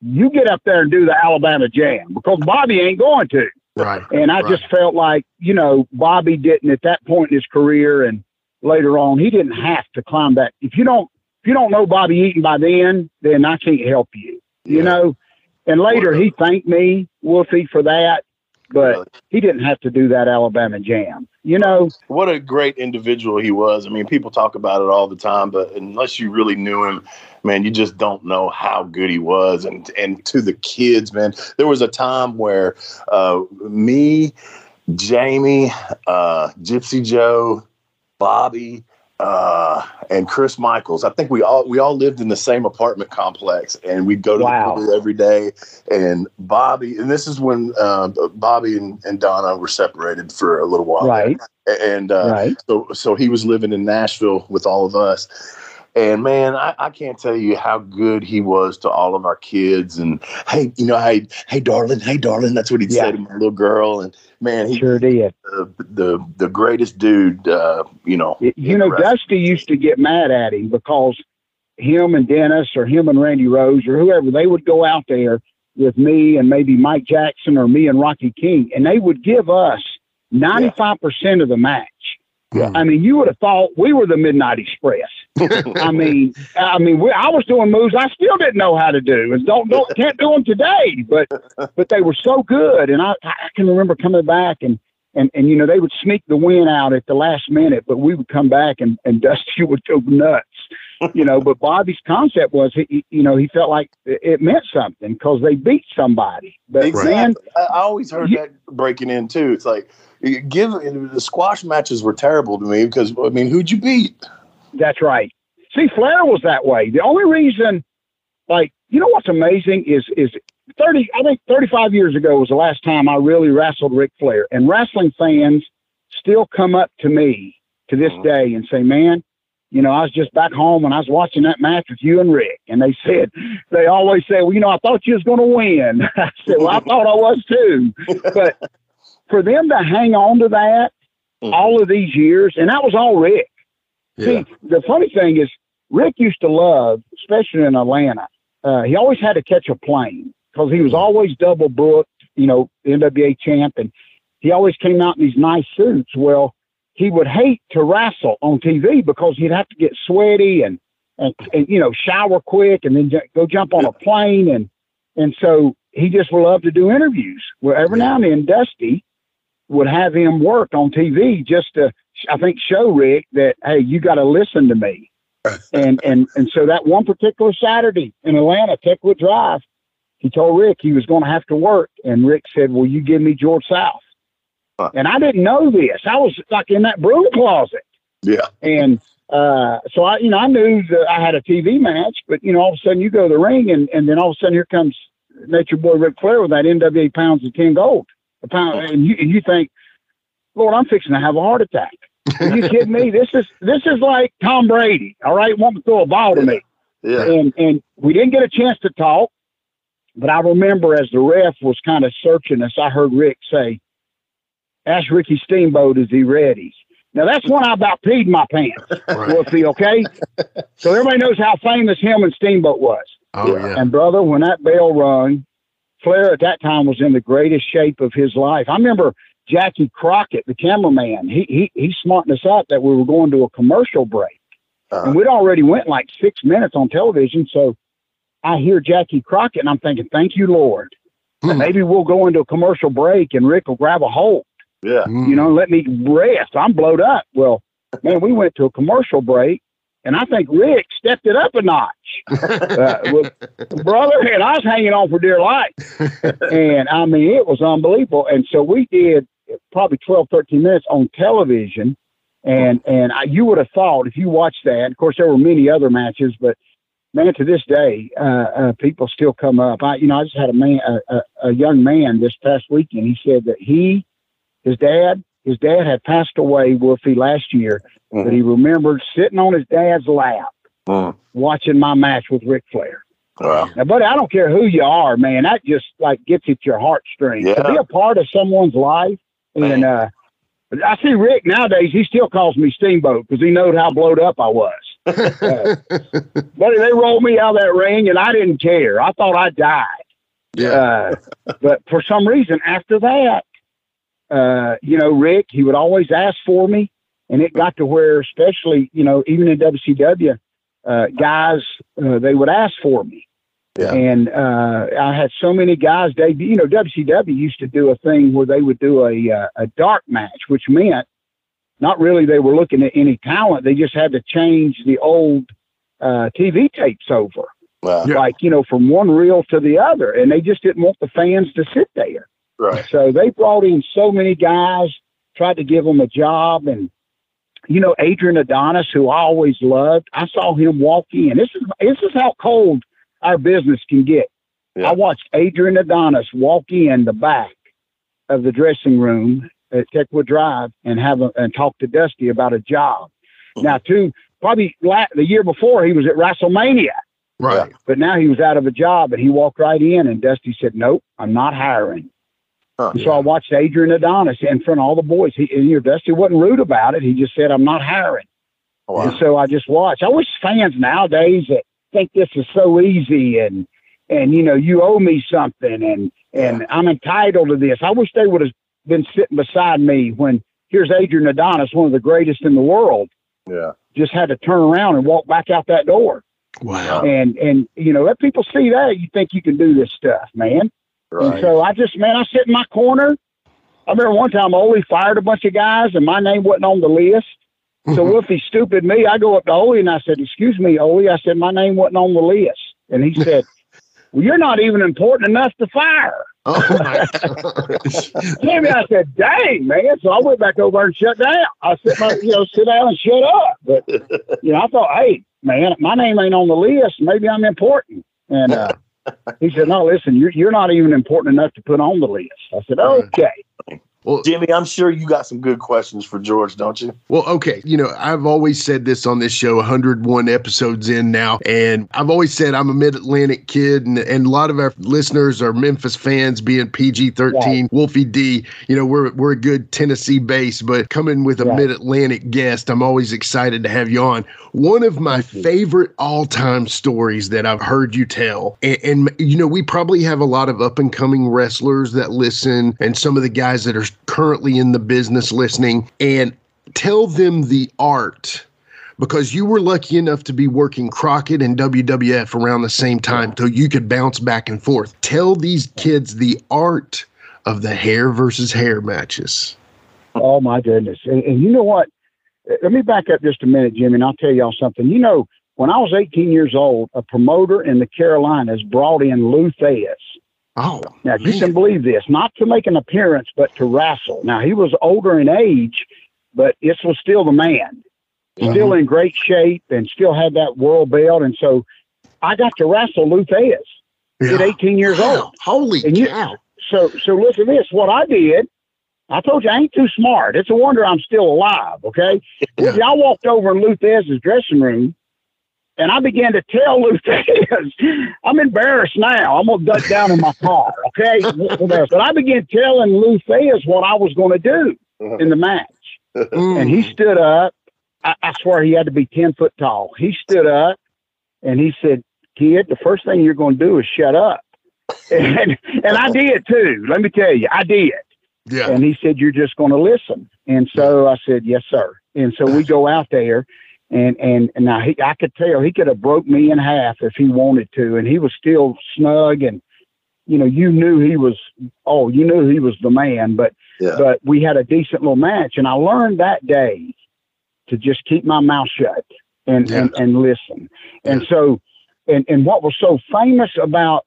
you get up there and do the Alabama Jam because Bobby ain't going to." Right. And I right. just felt like you know Bobby didn't at that point in his career and later on he didn't have to climb that. If you don't if you don't know Bobby Eaton by then, then I can't help you. Yeah. You know. And later he thanked me, Wolfie, for that but really. he didn't have to do that Alabama jam. You know what a great individual he was. I mean, people talk about it all the time, but unless you really knew him, man, you just don't know how good he was. And and to the kids, man, there was a time where uh, me, Jamie, uh, Gypsy Joe, Bobby, uh, and Chris Michaels. I think we all we all lived in the same apartment complex, and we'd go to wow. the pool every day. And Bobby, and this is when uh, Bobby and, and, Donna were separated for a little while, right? And uh, right. so so he was living in Nashville with all of us. And man, I, I, can't tell you how good he was to all of our kids. And hey, you know, hey, hey, darling, hey, darling. That's what he'd yeah. say to my little girl. And man, he sure did. The the, the greatest dude. Uh, you know, you know, Dusty used to get mad at him because him and Dennis or him and Randy Rose or whoever they would go out there with me and maybe Mike Jackson or me and Rocky King, and they would give us ninety five percent of the match. Yeah. I mean, you would have thought we were the Midnight Express. I mean, I mean, we, I was doing moves I still didn't know how to do, and don't don't can't do them today. But but they were so good, and I I can remember coming back and and and you know they would sneak the win out at the last minute, but we would come back and and Dusty would go nuts, you know. But Bobby's concept was he you know he felt like it meant something because they beat somebody. But exactly. man, I always heard that breaking in too. It's like give the squash matches were terrible to me because I mean who'd you beat? That's right. See, Flair was that way. The only reason, like, you know what's amazing is is thirty. I think thirty five years ago was the last time I really wrestled Ric Flair, and wrestling fans still come up to me to this mm-hmm. day and say, "Man, you know, I was just back home and I was watching that match with you and Ric, and they said, they always say, well, you know, I thought you was going to win. I said, well, I thought I was too, but for them to hang on to that mm-hmm. all of these years, and that was all Ric. Yeah. See, the funny thing is, Ric used to love, especially in Atlanta, uh, he always had to catch a plane because he was mm-hmm. always double booked, you know, NWA champ, and he always came out in these nice suits. Well, he would hate to wrestle on TV because he'd have to get sweaty and, and, and you know, shower quick and then j- go jump on a plane. And, and so he just loved to do interviews. Well, every now and then, Dusty would have him work on TV just to, I think, show Ric that hey, you got to listen to me. and and and so that one particular Saturday in Atlanta, Techwood Drive, he told Ric he was going to have to work, and Ric said, "Will you give me George South?" Huh. And I didn't know this. I was like in that broom closet. Yeah. And uh, so I, you know, I knew that I had a TV match, but you know, all of a sudden you go to the ring, and and then all of a sudden here comes Nature Boy Ric Flair with that NWA pounds of ten gold, a pound, and you and you think, Lord, I'm fixing to have a heart attack. Are you kidding me? This is this is like Tom Brady. All right, want to throw a ball to me. Yeah. And and we didn't get a chance to talk, but I remember as the ref was kind of searching us, I heard Ric say, "Ask Ricky Steamboat, is he ready?" Now that's when I about peed my pants. Right. Wolfie, okay? so everybody knows how famous him and Steamboat was. Oh yeah. And brother, when that bell rung, Flair at that time was in the greatest shape of his life. I remember Jackie Crockett, the cameraman, he he he smartened us up that we were going to a commercial break, uh-huh. and we'd already went like six minutes on television. So I hear Jackie Crockett, and I'm thinking, "Thank you, Lord." Hmm. Maybe we'll go into a commercial break, and Ric will grab a hold. Yeah, you know, let me rest. I'm blowed up. Well, man, we went to a commercial break, and I think Ric stepped it up a notch. uh, well, brother, and I was hanging on for dear life. and I mean, it was unbelievable. And so we did probably 12, 13 minutes on television. And and I, you would have thought if you watched that, of course, there were many other matches, but man, to this day, uh, uh, people still come up. I, you know, I just had a man, a, a, a young man this past weekend. He said that he, his dad, his dad had passed away, Wolfie, last year, mm-hmm. but he remembered sitting on his dad's lap mm-hmm. watching my match with Ric Flair. Wow. Now, buddy, I don't care who you are, man. That just like gets at your heartstrings. Yeah. To be a part of someone's life and uh, I see Ric nowadays. He still calls me Steamboat because he knows how blowed up I was. uh, buddy, they rolled me out of that ring, and I didn't care. I thought I died. Yeah. Uh, but for some reason, after that, uh, you know, Ric, he would always ask for me, and it got to where, especially, you know, even in WCW, uh, guys, uh, they would ask for me. Yeah. And uh, I had so many guys. They, you know, WCW used to do a thing where they would do a uh, a dark match, which meant not really they were looking at any talent. They just had to change the old uh, TV tapes over, wow. like you know, from one reel to the other, and they just didn't want the fans to sit there. Right. So they brought in so many guys, tried to give them a job, and you know, Adrian Adonis, who I always loved. I saw him walk in. This is this is how cold our business can get. Yeah. I watched Adrian Adonis walk in the back of the dressing room at Techwood Drive and have a, and talk to Dusty about a job. Mm-hmm. Now, too, probably la- the year before he was at WrestleMania. Right. But now he was out of a job and he walked right in and Dusty said, Nope, I'm not hiring. Huh, so I watched Adrian Adonis in front of all the boys. He, and, you know, Dusty wasn't rude about it. He just said, I'm not hiring. Oh, wow. And so I just watched. I wish fans nowadays that think this is so easy and and you know you owe me something and and yeah. I'm entitled to this. I wish they would have been sitting beside me when here's Adrian Adonis, one of the greatest in the world. Yeah, just had to turn around and walk back out that door. Wow. And and you know let people see that you think you can do this stuff, man. Right. And so I just man, I sit in my corner. I remember one time Ole fired a bunch of guys and my name wasn't on the list. So mm-hmm. Wolfie stupid me, I go up to Ole and I said, "Excuse me, Ole." I said, "My name wasn't on the list," and he said, "Well, you're not even important enough to fire." Oh my I said, "Dang, man!" So I went back over and shut down. I said, my, "You know, sit down and shut up." But you know, I thought, "Hey, man, my name ain't on the list. Maybe I'm important." And uh, he said, "No, listen, you're you're not even important enough to put on the list." I said, "Okay." Well, Jimmy, I'm sure you got some good questions for George, don't you? Well, okay. You know, I've always said this on this show, 101 episodes in now, and I've always said I'm a Mid Atlantic kid, and, and a lot of our listeners are Memphis fans, being PG 13, Wolfie D. You know, we're we're a good Tennessee base, but coming with a Mid Atlantic guest, I'm always excited to have you on. One of my favorite all time stories that I've heard you tell, and, and you know, we probably have a lot of up and coming wrestlers that listen, and some of the guys that are currently in the business listening and tell them the art because you were lucky enough to be working Crockett and WWF around the same time so you could bounce back and forth. Tell these kids the art of the hair versus hair matches. Oh my goodness. And, and you know what? Let me back up just a minute, Jimmy, and I'll tell y'all something. You know, when I was 18 years old, a promoter in the Carolinas brought in Lou Thesz Oh, now man. you can believe this, not to make an appearance, but to wrestle. Now he was older in age, but this was still the man, still mm-hmm. in great shape, and still had that world belt. And so I got to wrestle Lou Thesz yeah. at 18 years wow. old. Holy and cow! You, so, so listen to this. What I did, I told you I ain't too smart. It's a wonder I'm still alive. Okay, yeah. I walked over in Lou Thesz's dressing room and I began to tell Lou I'm embarrassed now. I'm gonna duck down in my car, okay? but I began telling Lou Thesz what I was gonna do uh-huh. in the match. and he stood up. I, I swear he had to be ten foot tall. He stood up and he said, Kid, the first thing you're gonna do is shut up. and and I did too. Let me tell you, I did. Yeah. And he said, You're just gonna listen. And so I said, Yes, sir. And so we go out there and and, and now he, I could tell he could have broke me in half if he wanted to, and he was still snug and you know you knew he was oh you knew he was the man, but yeah. but we had a decent little match, and I learned that day to just keep my mouth shut and yeah. and, and listen, and so and and what was so famous about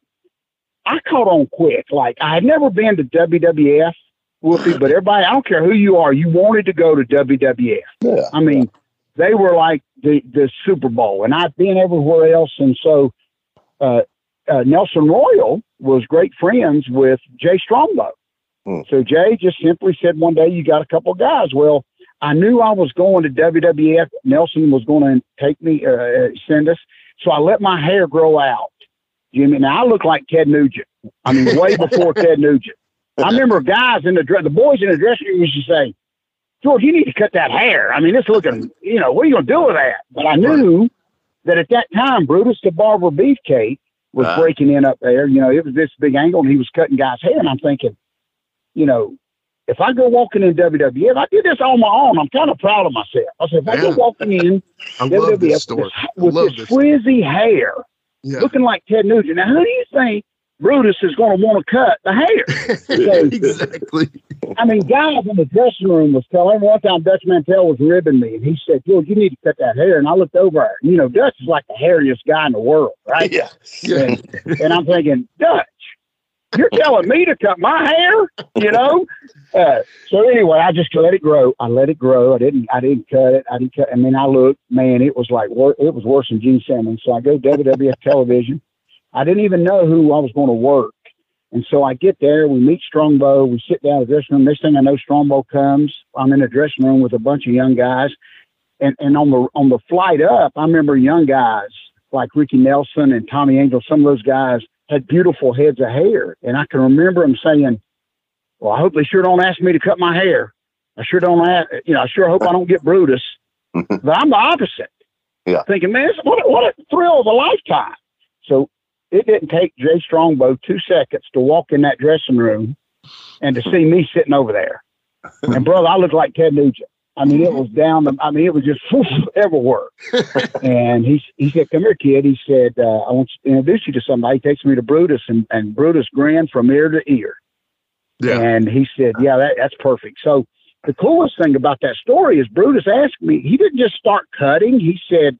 I caught on quick. Like I had never been to WWF, Wolfie, but everybody, I don't care who you are, you wanted to go to WWF. Yeah, I mean, yeah they were like the the Super Bowl, and I've been everywhere else. And so uh, uh, Nelson Royal was great friends with Jay Strongbow. Hmm. So Jay just simply said one day, "You got a couple guys." Well, I knew I was going to WWF. Nelson was going to take me, uh, uh, send us. So I let my hair grow out, Jimmy. Now I look like Ted Nugent. I mean, way before Ted Nugent. I remember guys in the the boys in the dressing room used to say, George, you need to cut that hair. I mean, it's looking, you know, what are you going to do with that? But I knew that at that time, Brutus the Barber Beefcake was uh, breaking in up there. You know, it was this big angle and he was cutting guys' hair. And I'm thinking, you know, if I go walking in WWF, I did this on my own. I'm kind of proud of myself. I said, if I go walking in WWF with this, with this frizzy hair, yeah. looking like Ted Nugent. Now, who do you think Brutus is going to want to cut the hair? So, exactly. I mean, guys in the dressing room was telling me one time Dutch Mantell was ribbing me, and he said, "George, you need to cut that hair." And I looked over at You know, Dutch is like the hairiest guy in the world, right? Yeah. And, and I'm thinking, Dutch, you're telling me to cut my hair, you know? Uh, so anyway, I just let it grow. I let it grow. I didn't. I didn't cut it. I didn't cut. I mean, I looked, man, it was like it was worse than Gene Simmons. So I go WWF television. I didn't even know who I was going to work. And so I get there, we meet Strongbow, we sit down in the dressing room. Next thing I know, Strongbow comes. I'm in the dressing room with a bunch of young guys. And and on the on the flight up, I remember young guys like Ricky Nelson and Tommy Angel, some of those guys had beautiful heads of hair. And I can remember them saying, Well, I hope they sure don't ask me to cut my hair. I sure don't ask, you know, I sure hope I don't get Brutus. but I'm the opposite. Yeah. Thinking, man, what a, what a thrill of a lifetime. So it didn't take Jay Strongbow two seconds to walk in that dressing room and to see me sitting over there. And brother, I looked like Ted Nugent. I mean, it was down the, I mean, it was just everywhere. and he, he said, come here, kid. He said, uh, I want to introduce you to somebody. He takes me to Brutus and, and Brutus grinned from ear to ear. Yeah. And he said, yeah, that, that's perfect. So the coolest thing about that story is Brutus asked me, he didn't just start cutting. He said,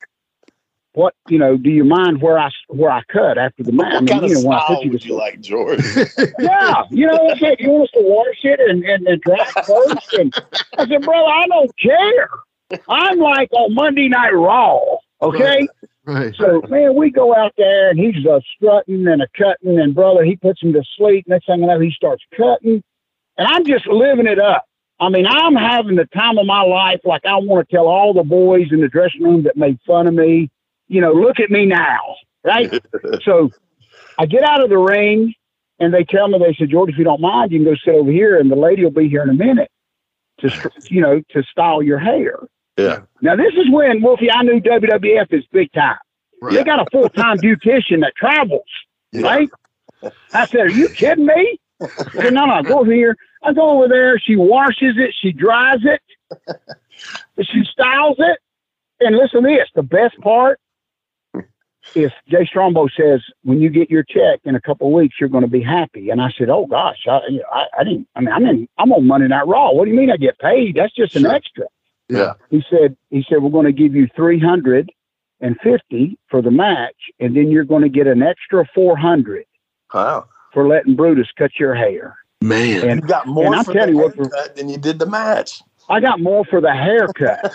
what you know, do you mind where I where I cut after the match? What I mean, kind you of know, style would you like, George? yeah, you know, I said you want us to wash it and and, and dry first, and I said, brother, I don't care. I'm like on Monday Night Raw, okay. Right. right. So man, we go out there and he's a strutting and a cutting, and brother, he puts him to sleep. Next thing I know, he starts cutting, and I'm just living it up. I mean, I'm having the time of my life. Like I want to tell all the boys in the dressing room that made fun of me you know, look at me now, right? so I get out of the ring and they tell me, they said, George, if you don't mind, you can go sit over here and the lady will be here in a minute to, you know, to style your hair. Yeah. Now, this is when, Wolfie, I knew WWF is big time. Right. They got a full time beautician that travels, yeah. right? I said, Are you kidding me? I said, No, no, go over here. I go over there. She washes it, she dries it, she styles it. And listen to this the best part if Jay Strongbow says when you get your check in a couple of weeks you're going to be happy, and I said, oh gosh, I, I, I didn't. I mean, I'm in. I'm on Monday Night Raw. What do you mean I get paid? That's just an extra. Yeah. He said. He said we're going to give you three hundred and fifty for the match, and then you're going to get an extra four hundred. Wow. For letting Brutus cut your hair. Man, and, you got more and for the you what, than you did the match. I got more for the haircut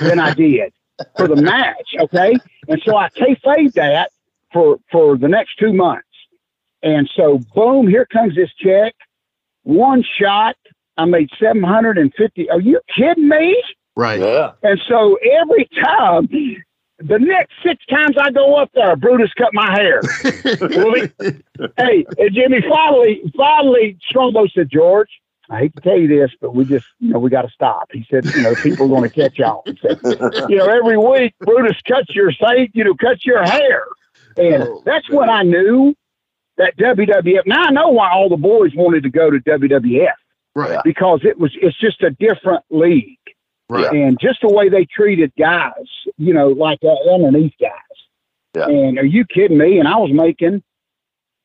than I did for the match. Okay. And so I kayfabe that for, for the next two months. And so boom, here comes this check. One shot. I made 750. Are you kidding me? Right. Yeah. And so every time, the next six times I go up there, Brutus cut my hair. hey, and Jimmy, finally, finally, Strongbow said, George, I hate to tell you this, but we just, you know, we got to stop. He said, you know, people are going to catch on. Said, you know, every week Brutus cuts your say, you know, cuts your hair. And oh, that's what I knew that WWF. Now I know why all the boys wanted to go to WWF. Right. Because it was, it's just a different league. Right. And just the way they treated guys, you know, like uh, underneath guys. Yeah. And are you kidding me? And I was making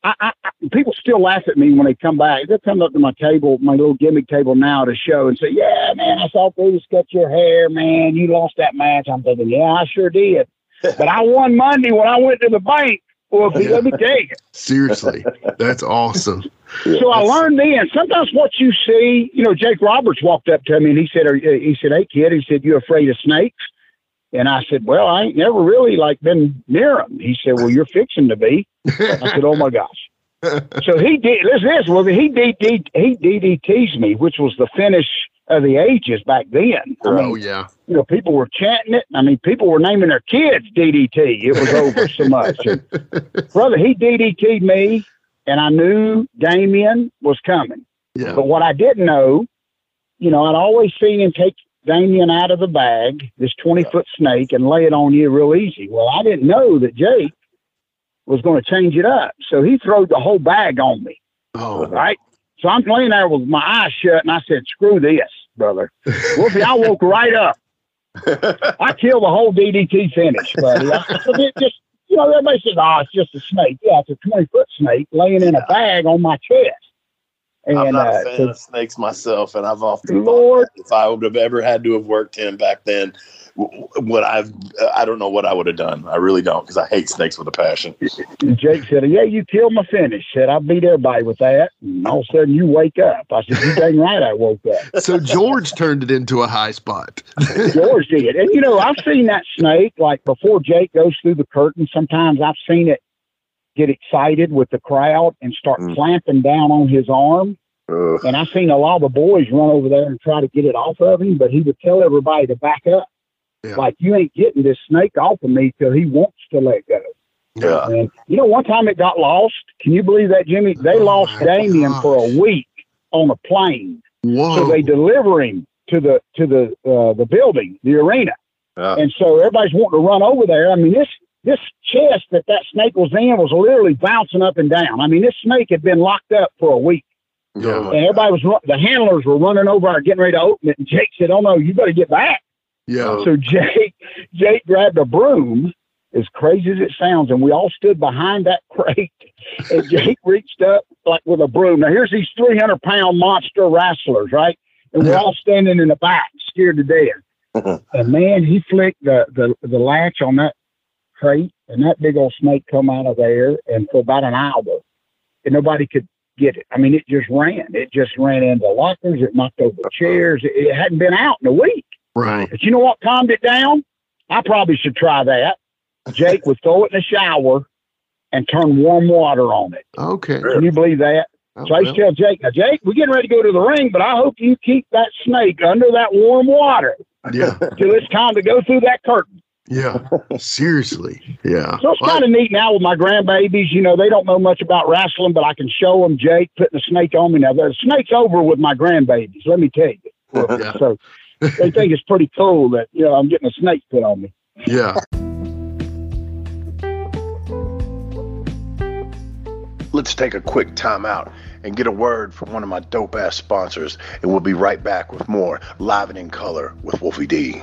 I, I, people still laugh at me when they come back. They'll come up to my table, my little gimmick table now to show and say, "Yeah, man, I saw Bruce cut your hair, man. You lost that match." I'm thinking, "Yeah, I sure did." but I won Monday when I went to the bank. Well, let me tell you. Seriously, that's awesome. So I learned then. Sometimes what you see, you know, Jake Roberts walked up to me and he said, "He said, hey kid," he said, "You afraid of snakes?" And I said, Well, I ain't never really like been near him. He said, Well, you're fixing to be. I said, Oh my gosh. so he did listen this well he DD he DDTs me, which was the finish of the ages back then. I oh, mean, oh yeah. You know, people were chanting it. I mean, people were naming their kids DDT. It was over so much. And, brother, he DDT'd me and I knew Damien was coming. Yeah. But what I didn't know, you know, I'd always seen him take Damien out of the bag, this 20 foot snake, and lay it on you real easy. Well, I didn't know that Jake was going to change it up. So he threw the whole bag on me. Oh. Right. So I'm laying there with my eyes shut and I said, screw this, brother. Wolfie, I woke right up. I killed the whole DDT finish, buddy. I, just, you know, everybody says, oh, it's just a snake. Yeah, it's a 20 foot snake laying in a bag on my chest. And, I'm not uh, a fan so, of snakes myself, and I've often Lord, if I would have ever had to have worked him back then, what I've I don't know what I would have done. I really don't because I hate snakes with a passion. Jake said, "Yeah, you killed my finish." Said I beat everybody with that, and all of a sudden you wake up. I said, "You dang right, I woke up." So George turned it into a high spot. George did, and you know I've seen that snake like before Jake goes through the curtain. Sometimes I've seen it get excited with the crowd and start mm. clamping down on his arm. Ugh. And I've seen a lot of the boys run over there and try to get it off of him, but he would tell everybody to back up. Yeah. Like you ain't getting this snake off of me till he wants to let go. Yeah. And you know, one time it got lost. Can you believe that, Jimmy? They oh lost Damien gosh. for a week on a plane. Whoa. So they deliver him to the to the uh, the building, the arena. Yeah. And so everybody's wanting to run over there. I mean, this this chest that that snake was in was literally bouncing up and down. I mean, this snake had been locked up for a week. Oh, yeah. And everybody was the handlers were running over, getting ready to open it. And Jake said, "Oh no, you better get back." Yeah. So Jake, Jake grabbed a broom, as crazy as it sounds, and we all stood behind that crate. And Jake reached up like with a broom. Now here's these 300 pound monster wrestlers, right? And we're all standing in the back, scared to death. Uh-huh. and man, he flicked the, the the latch on that crate, and that big old snake come out of there, and for about an hour, and nobody could get it. I mean, it just ran. It just ran into lockers. It knocked over chairs. It, it hadn't been out in a week. Right. But you know what calmed it down? I probably should try that. Jake would throw it in the shower and turn warm water on it. Okay. Can you believe that? Oh, so I used to tell Jake, now Jake, we're getting ready to go to the ring, but I hope you keep that snake under that warm water. Yeah. Till it's time to go through that curtain. Yeah. Seriously. Yeah. So it's kind of neat now with my grandbabies. You know, they don't know much about wrestling, but I can show them Jake putting a snake on me. Now, the snake's over with my grandbabies, let me tell you. Yeah. So they think it's pretty cool that you know I'm getting a snake put on me. Yeah. Let's take a quick time out and get a word from one of my dope ass sponsors, and we'll be right back with more Live and in Color with Wolfie D.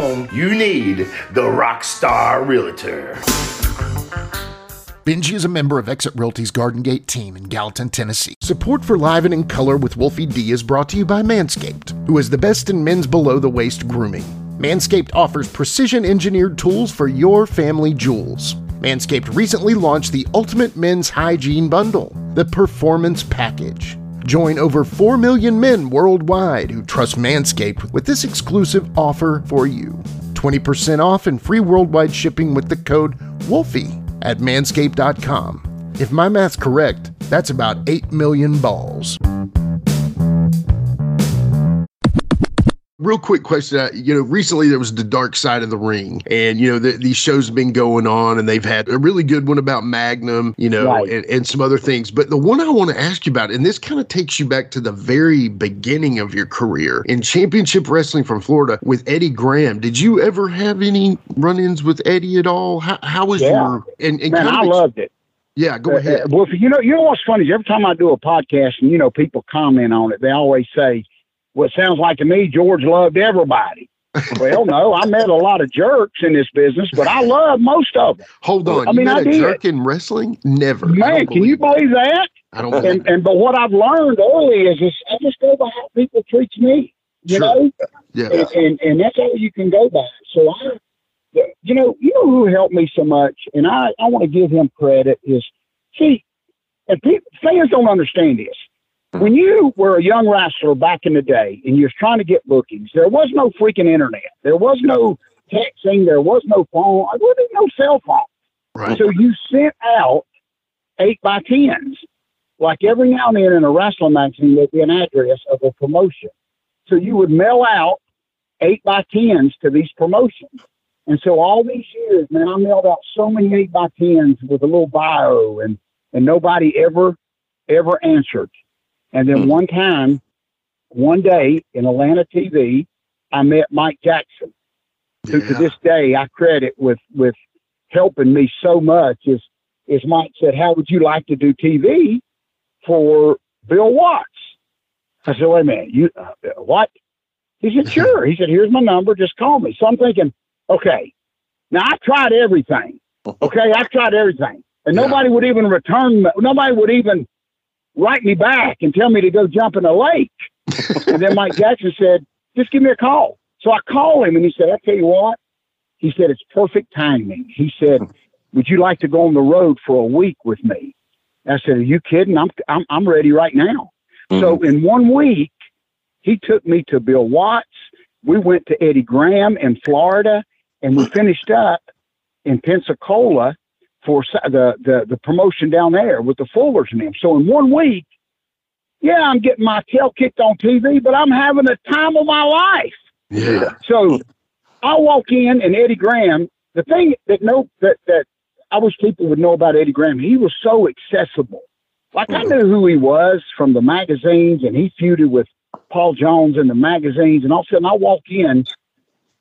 home, you need the Rockstar Realtor. Benji is a member of Exit Realty's Garden Gate team in Gallatin, Tennessee. Support for Live and in Color with Wolfie D is brought to you by Manscaped, who is the best in men's below the waist grooming. Manscaped offers precision engineered tools for your family jewels. Manscaped recently launched the Ultimate Men's Hygiene Bundle, the Performance Package. Join over 4 million men worldwide who trust Manscaped with this exclusive offer for you 20% off and free worldwide shipping with the code WOLFIE at manscaped.com. If my math's correct, that's about 8 million balls. Real quick question. Uh, you know, recently there was the Dark Side of the Ring, and you know the, these shows have been going on, and they've had a really good one about Magnum, you know, right. and, and some other things. But the one I want to ask you about, and this kind of takes you back to the very beginning of your career in Championship Wrestling from Florida with Eddie Graham. Did you ever have any run-ins with Eddie at all? How, how was yeah. your and, and Man, I loved it. Yeah, go uh, ahead. Uh, well, you know, you know what's funny is every time I do a podcast and you know people comment on it, they always say well, it sounds like to me George loved everybody. well, no, I met a lot of jerks in this business, but I love most of them. Hold on, I mean, I did. jerk in wrestling? Never. Man, can you believe that? I don't. And, and but what I've learned early is this: I just go by how people treat me. You sure. know, yeah, and, and, and that's all you can go by. So I, you know, you know who helped me so much, and I I want to give him credit. Is see, and people, fans don't understand this. When you were a young wrestler back in the day and you was trying to get bookings, there was no freaking internet. There was no texting. There was no phone. There wasn't no cell phone. Right. So you sent out eight by tens. like every now and then in a wrestling magazine, there'd be an address of a promotion. So you would mail out eight by tens to these promotions. And so all these years, man, I mailed out so many eight by tens with a little bio and, and nobody ever, ever answered. And then one time, one day in Atlanta TV, I met Mike Jackson, who Yeah. to this day I credit with, with helping me so much is, is Mike said, how would you like to do TV for Bill Watts? I said, wait a minute, you, uh, what? He said, sure. He said, here's my number. Just call me. So I'm thinking, okay, now I tried everything. Okay. I've tried everything and Yeah. nobody would even return. Nobody would even write me back and tell me to go jump in a lake. and then Mike Jackson said, just give me a call. So I called him and he said, I tell you what, he said, it's perfect timing. He said, would you like to go on the road for a week with me? I said, are you kidding? I'm, I'm, I'm ready right now. So mm-hmm. in one week, he took me to Bill Watts. We went to Eddie Graham in Florida and we finished up in Pensacola for the, the, the promotion down there with the Fullers and them. So in one week, yeah, I'm getting my tail kicked on TV, but I'm having the time of my life. Yeah. So I walk in and Eddie Graham, the thing that no that that I wish people would know about Eddie Graham, he was so accessible. Like I mm-hmm. knew who he was from the magazines and he feuded with Paul Jones in the magazines and all of a sudden I walk in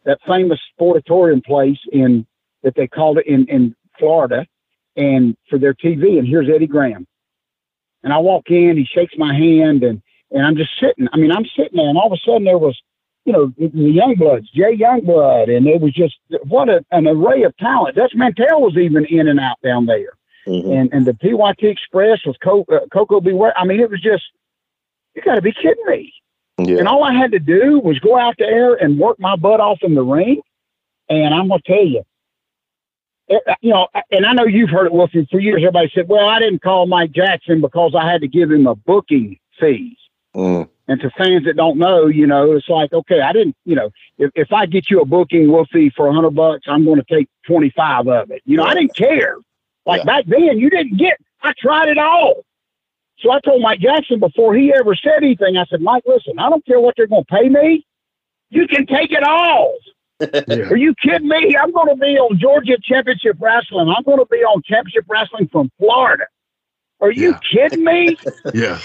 that famous sportatorium place in that they called it in, in Florida and for their TV and here's Eddie Graham. And I walk in, he shakes my hand and and I'm just sitting. I mean, I'm sitting there and all of a sudden there was you know, the Youngbloods, Jay Youngblood, and it was just what a, an array of talent. Dutch Mantell was even in and out down there, Mhm. and and the PYT Express was Co- uh, Koko B. Ware. I mean, it was just you got to be kidding me. Yeah. And all I had to do was go out there and work my butt off in the ring, and I'm gonna tell you. It- you know, and I know you've heard it, Wolfie, for years. Everybody said, "Well, I didn't call Mike Jackson because I had to give him a booking fee." Mm. And to fans that don't know, you know, it's like, okay, I didn't, you know, if, if I get you a booking Wolfie for a hundred bucks, I'm going to take 25 of it. You know, I didn't care. Like Yeah. back then, you didn't get, I tried it all. So I told Mike Jackson before he ever said anything, I said, Mike, listen, I don't care what they're going to pay me. You can take it all. Yeah. Are you kidding me? I'm going to be on Georgia Championship Wrestling. I'm going to be on Championship Wrestling from Florida. Are you kidding me? Yeah.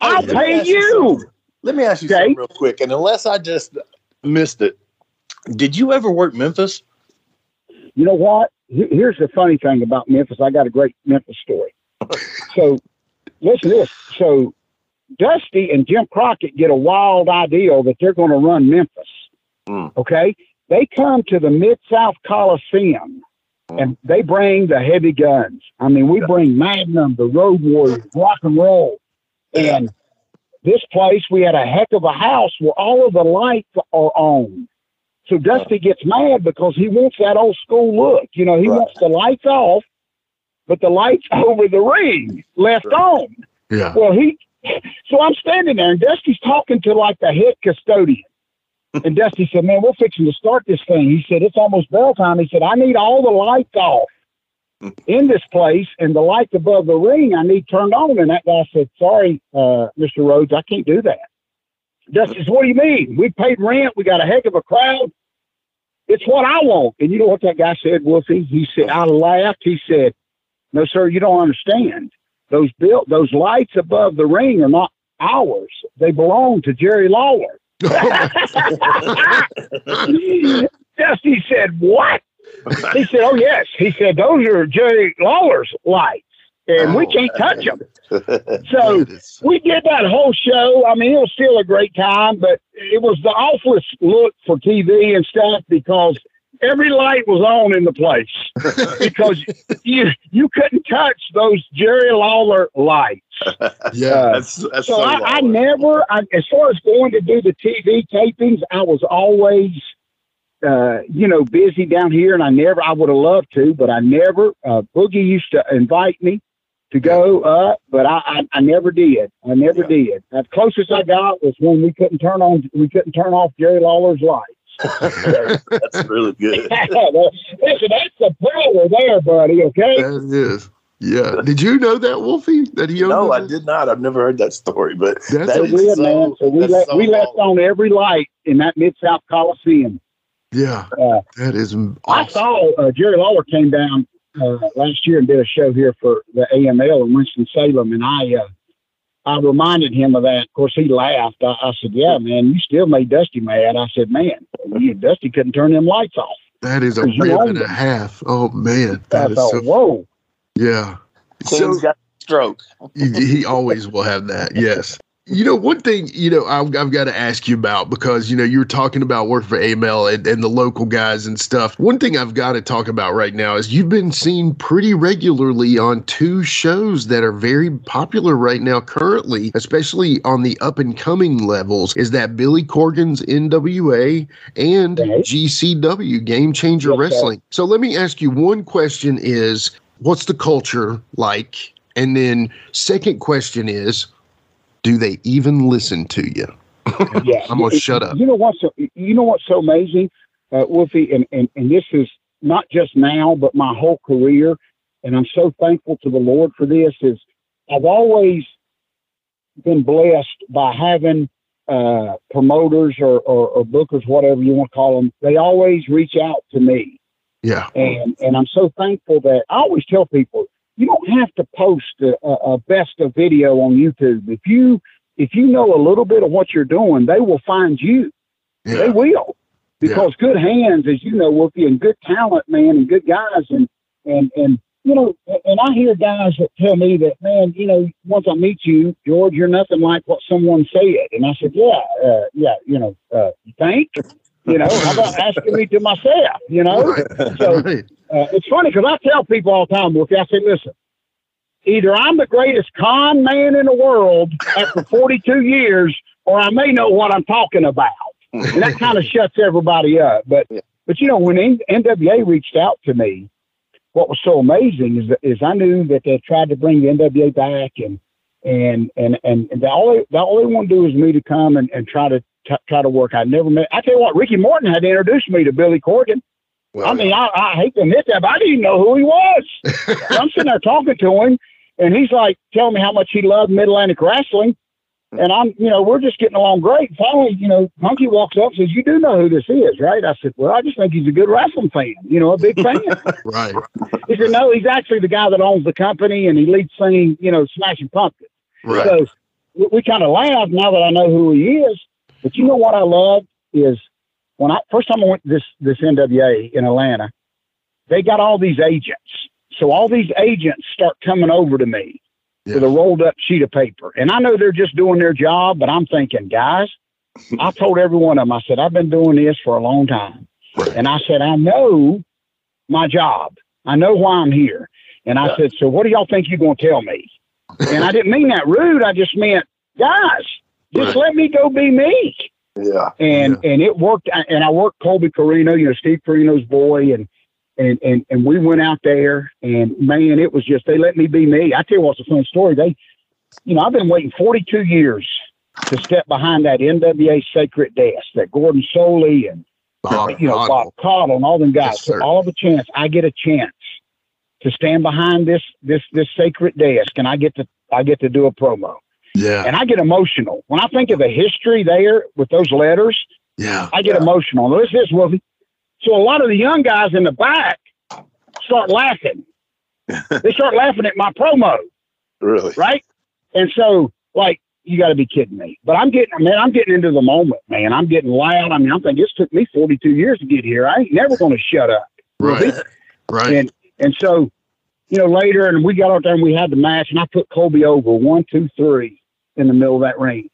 I'll Let pay you you. Let me ask you Okay. something real quick. And unless I just missed it, did you ever work Memphis? You know what? Here's the funny thing about Memphis. I got a great Memphis story. so, listen to this. So, Dusty and Jim Crockett get a wild idea that they're going to run Memphis. Mm. Okay? They come to the Mid South Coliseum and they bring the heavy guns. I mean, we bring Magnum, the Road Warriors, rock and roll. And this place, we had a heck of a house where all of the lights are on. So Dusty gets mad because he wants that old school look. You know, he Right. wants the lights off, but the lights over the ring left Right. on. Yeah. Well, he, so I'm standing there and Dusty's talking to like the head custodian. And Dusty said, man, we're fixing to start this thing. He said, it's almost bell time. He said, I need all the lights off in this place and the lights above the ring I need turned on. And that guy said, sorry, uh, Mr. Rhodes, I can't do that. Dusty says, what do you mean? We paid rent. We got a heck of a crowd. It's what I want. And you know what that guy said, Wolfie? He said, I laughed. He said, no, sir, you don't understand. Those built, those lights above the ring are not ours. They belong to Jerry Lawler. Dusty said, what? He said, oh, yes. He said, those are Jerry Lawler's lights and we can't touch them. So we did that whole show. I mean, it was still a great time, but it was the awfulest look for TV and stuff because every light was on in the place because you you couldn't touch those Jerry Lawler lights. yeah. that's that's So so I, I never, I, as far as going to do the TV tapings, I was always, uh, you know, busy down here, and I never, I would have loved to, but I never. Uh, Boogie used to invite me to go up, but I, I, I never did. I never did. The closest I got was when we couldn't turn on, we couldn't turn off Jerry Lawler's lights. That's really good. Listen, that's the power there, buddy. Okay. That is. Yeah. Did you know that, Wolfie? That he owned No, I did not. I've never heard that story, but that's that so weird, so, man. So we, let, so we left on every light in that Mid South Coliseum. Yeah. Uh, that is awesome. I saw uh, Jerry Lawler came down uh, last year and did a show here for the AML in Winston Salem, and I uh, I reminded him of that. Of course, he laughed. I, I, said, "Yeah, man, you still made Dusty mad." I said, "Man, Dusty couldn't turn them lights off." That is a rib and a half. Oh man, that I is thought, so. Whoa. Yeah. So, so got stroke. he, he always will have that. Yes. You know, one thing, you know, I've, I've got to ask you about because, you know, you were talking about work for AML and, and the local guys and stuff. One thing I've got to talk about right now is you've been seen pretty regularly on two shows that are very popular right now, currently, especially on the up and coming levels. Is that Billy Corgan's NWA and GCW, Game Changer yes, Wrestling? So let me ask you one question is what's the culture like? And then, second question is, do they even listen to you? yeah, I'm gonna shut up. You know what's so, you know what's so amazing, uh, Wolfie, and, and and this is not just now, but my whole career, and I'm so thankful to the Lord for this. Is I've always been blessed by having uh, promoters or, or, or bookers, whatever you want to call them. They always reach out to me. Yeah, and and I'm so thankful that I always tell people you don't have to post a, a best of video on YouTube. If you if you know a little bit of what you're doing, they will find you. Yeah. They will. Because yeah. good hands, as you know, Wolfie, and good talent, man, and good guys, and and and you know, and I hear guys that tell me that, man, you know, once I meet you, George, you're nothing like what someone said, and I said, yeah, uh, yeah, you know, uh, you think, you know, how about asking me to myself, you know? Right. So right. Uh, it's funny because I tell people all the time, Wolfie, I say, listen, either I'm the greatest con man in the world after 42 years, or I may know what I'm talking about. And that kind of shuts everybody up. But, but you know, when NWA reached out to me, what was so amazing is that, is I knew that they tried to bring the NWA back and, and, and, and, and all they, all they want to do is me to come and, and try to, t- try to work. I never met, I tell you what, Ricky Morton had to introduce me to Billy Corgan. Well, I mean, I, I hate to admit that, but I didn't even know who he was. I'm sitting there talking to him, and he's like telling me how much he loved Mid Atlantic Wrestling. Hmm. And I'm, you know, we're just getting along great. Finally, you know, Hunky walks up and says, You do know who this is, right? I said, Well, I just think he's a good wrestling fan, you know, a big fan. right. He said, No, he's actually the guy that owns the company and he leads singing, you know, Smashing Pumpkins. Right. So we, we kind of laughed now that I know who he is. But you know what I love is when I first time I went to this this NWA in Atlanta, they got all these agents. So all these agents start coming over to me yeah. with a rolled up sheet of paper. And I know they're just doing their job, but I'm thinking, guys, I told every one of them, I said, I've been doing this for a long time. And I said, I know my job. I know why I'm here. And I yeah. said, So what do y'all think you're going to tell me? and I didn't mean that rude. I just meant, guys, just right. let me go be me. Yeah. And yeah. and it worked. And I worked Colby Corino, you know, Steve Corino's boy, and and and and we went out there, and man, it was just they let me be me. I tell you what's a fun story. They, you know, I've been waiting 42 years to step behind that NWA sacred desk that Gordon Solie and Bob, you know Bob Caudle and all them guys. Yes, all of a chance, I get a chance to stand behind this this this sacred desk, and I get to I get to do a promo. Yeah. And I get emotional. When I think of the history there with those letters, yeah. I get yeah. emotional. This is Wolfie. So a lot of the young guys in the back start laughing. they start laughing at my promo. Really? Right? And so, like, you got to be kidding me. But I'm getting, man, I'm getting into the moment, man. I'm getting loud. I mean, I'm thinking this took me 42 years to get here. I ain't never going to shut up. Right. Right. And, and so, you know, later, and we got out there and we had the match, and I put Colby over one, two, three in the middle of that ring.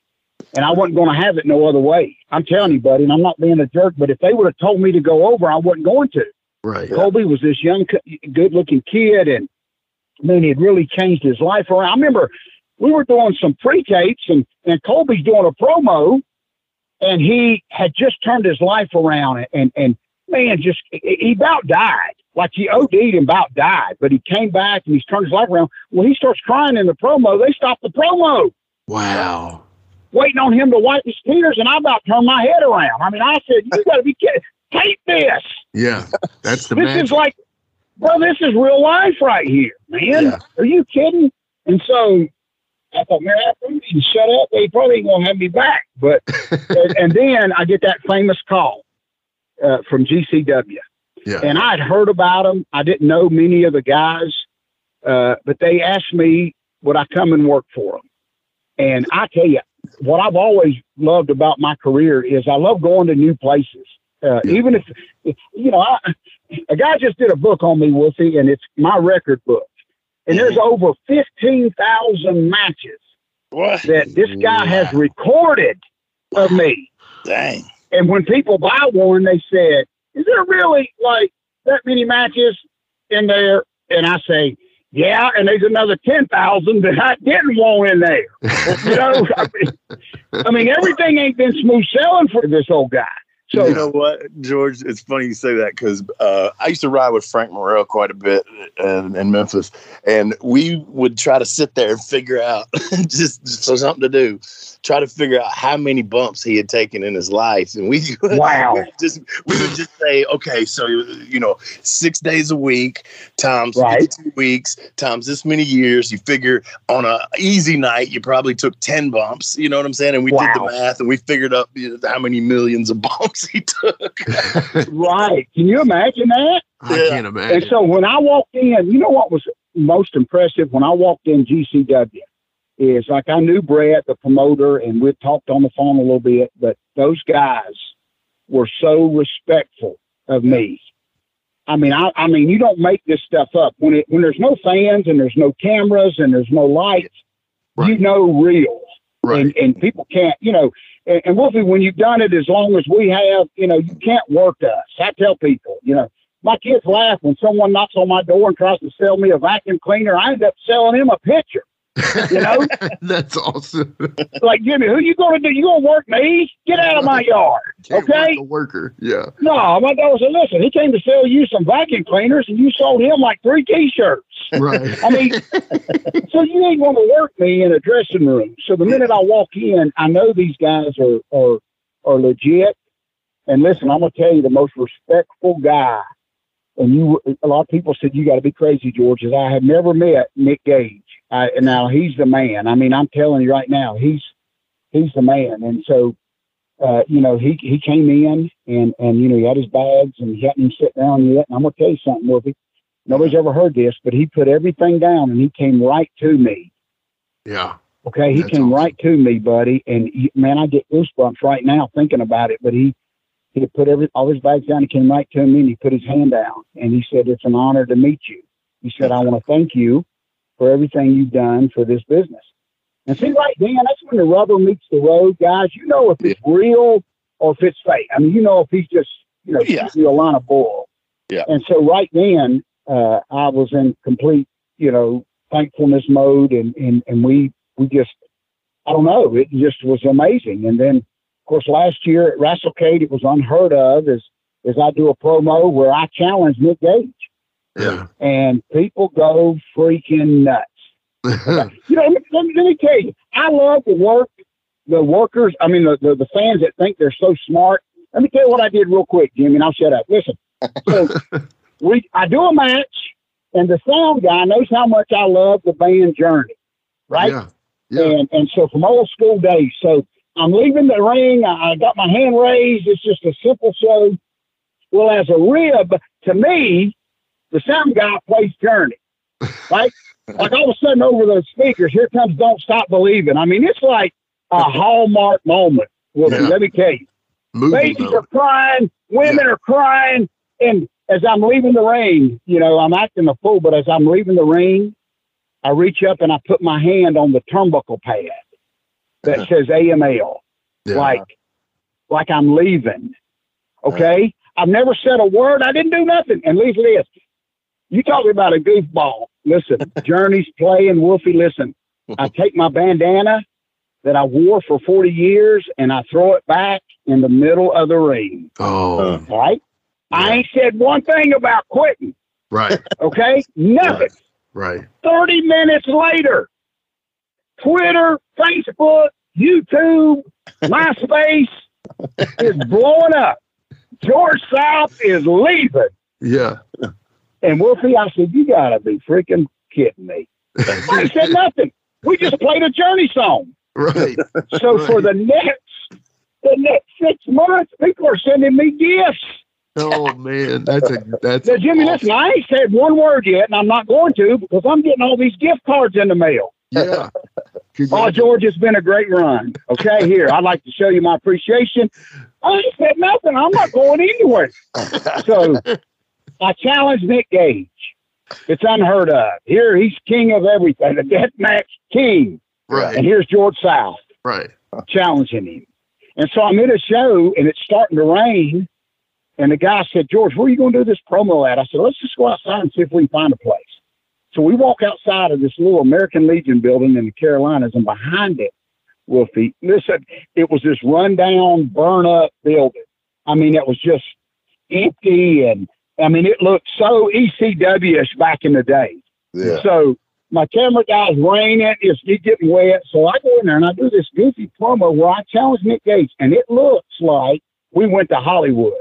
And I wasn't going to have it no other way. I'm telling you, buddy, and I'm not being a jerk, but if they would have told me to go over, I wasn't going to. Right. Colby was this young, good looking kid, and I mean, he had really changed his life around. I remember we were doing some pre tapes, and, and Colby's doing a promo, and he had just turned his life around, and, and, and man, just he about died. Like he OD'd and about died, but he came back and he's turned his life around. When he starts crying in the promo, they stop the promo. Wow. Waiting on him to wipe his tears, and I about turned my head around. I mean, I said, "You got to be kidding! Tape this." Yeah, that's the. this magic. is like, bro, this is real life right here, man. Yeah. Are you kidding? And so I thought, man, I probably need to shut up. They probably ain't gonna have me back. But and, and, then I get that famous call uh, from GCW, yeah. and I'd heard about them. I didn't know many of the guys, uh, but they asked me would I come and work for them. And I tell you, what I've always loved about my career is I love going to new places. Uh. Even if, you know, I, a guy just did a book on me, Wolfie, and it's my record book. And there's over 15,000 matches what? that this guy has recorded of me. Dang. And when people buy one, they said, Is there really like that many matches in there? And I say, Yeah, and there's another 10,000 that I didn't want in there. you know, I mean, I mean, everything ain't been smooth sailing for this old guy. So you know what, George? It's funny you say that because uh, I used to ride with Frank Morrell quite a bit in, in, Memphis, and we would try to sit there and figure out just, just so something to do try to figure out how many bumps he had taken in his life, and we wow, we just we would just say, okay, so you know, six days a week times right. two weeks times this many years. You figure on a easy night, you probably took ten bumps. You know what I'm saying? And we wow. did the math, and we figured up you know, how many millions of bumps he took. right? Can you imagine that? I yeah. can't imagine. And so when I walked in, you know what was most impressive when I walked in GCW is like I knew Brett, the promoter, and we'd talked on the phone a little bit, but those guys were so respectful of me. I mean, I, I mean, you don't make this stuff up when it when there's no fans and there's no cameras and there's no lights. Right. You know, real, right. and and people can't, you know. And, and Wolfie, when you've done it as long as we have, you know, you can't work us. I tell people, you know, my kids laugh when someone knocks on my door and tries to sell me a vacuum cleaner. I end up selling him a pitcher. You know, that's awesome. like Jimmy, who you gonna do? You gonna work me? Get out of my yard, Can't okay? worker, yeah. No, my dad said, listen, he came to sell you some vacuum cleaners, and you sold him like three T-shirts. Right. I mean, so you ain't gonna work me in a dressing room. So the minute I walk in, I know these guys are are are legit. And listen, I'm gonna tell you, the most respectful guy and you a lot of people said you got to be crazy, George. As I have never met Nick Gage. I, now he's the man. I mean, I'm telling you right now, he's he's the man. And so, uh, you know, he he came in and and you know he had his bags and he hadn't even sit down yet. And I'm gonna tell you something, Wolfie. Nobody's ever heard this, but he put everything down and he came right to me. Yeah. Okay, he That's came awesome. right to me, buddy, and he, man, I get goosebumps right now thinking about it. But he he put every all his bags down. He came right to me and he put his hand down and he said, "It's an honor to meet you." He said, "I want to thank you for everything you've done for this business." And see, right then, that's when the rubber meets the road, guys. You know if it's real or if it's fake. I mean, you know if he's just you know yeah. you a line of bull. Yeah. And so right then, uh, I was in complete you know thankfulness mode, and and and we we just I don't know, it just was amazing. And then of course, last year at WrestleCade, it was unheard of as, as I do a promo where I challenge Nick Gage. Yeah. And people go freaking nuts. you know, let me, let me, let me tell you, I love the work, the workers, I mean, the, the, the fans that think they're so smart. Let me tell you what I did real quick, Jimmy, and I'll shut up. Listen, so we, I do a match, and the sound guy knows how much I love the band Journey, right? Yeah. yeah. And and so from old school days, so I'm leaving the ring. I got my hand raised. It's just a simple show. Well, as a rib, to me, the sound guy plays Journey, right? like all of a sudden over those speakers, here comes Don't Stop Believing. I mean, it's like a hallmark moment. Well, yeah. let me tell you. Movie Babies are crying, women yeah. are crying, and as I'm leaving the ring, you know, I'm acting a fool, but as I'm leaving the ring, I reach up and I put my hand on the turnbuckle pad that says AML, yeah. like like I'm leaving. Okay, I've never said a word. I didn't do nothing. And leave this. You talking about a goofball? Listen, Journey's playing Wolfie. Listen, I take my bandana that I wore for 40 years and I throw it back in the middle of the ring. Oh, right. Yeah. I ain't said one thing about quitting. Right. Okay. Nothing. Right. right. 30 minutes later, Twitter, Facebook, YouTube, MySpace is blowing up. George South is leaving. Yeah. And Wolfie, I said, you gotta be freaking kidding me. I said nothing. We just played a journey song. Right. So right. for the next the next six months, people are sending me gifts. Oh man, that's a that's Now, Jimmy, awesome. listen, I ain't said one word yet, and I'm not going to because I'm getting all these gift cards in the mail. Yeah. Oh, George, it's been a great run. Okay, here, I'd like to show you my appreciation. I ain't said nothing. I'm not going anywhere. So I challenge Nick Gage. It's unheard of. Here, he's king of everything, the death match king. Right. And here's George South Right. challenging him. And so I'm in a show and it's starting to rain. And the guy said, George, where are you going to do this promo at? I said, let's just go outside and see if we can find a place. So we walk outside of this little American Legion building in the Carolinas, and behind it, Wolfie, listen, it was this rundown, burn up building. I mean, it was just empty, and I mean, it looked so ECW ish back in the day. Yeah. So my camera guy's raining, it's it getting wet. So I go in there and I do this goofy promo where I challenge Nick Gage, and it looks like we went to Hollywood.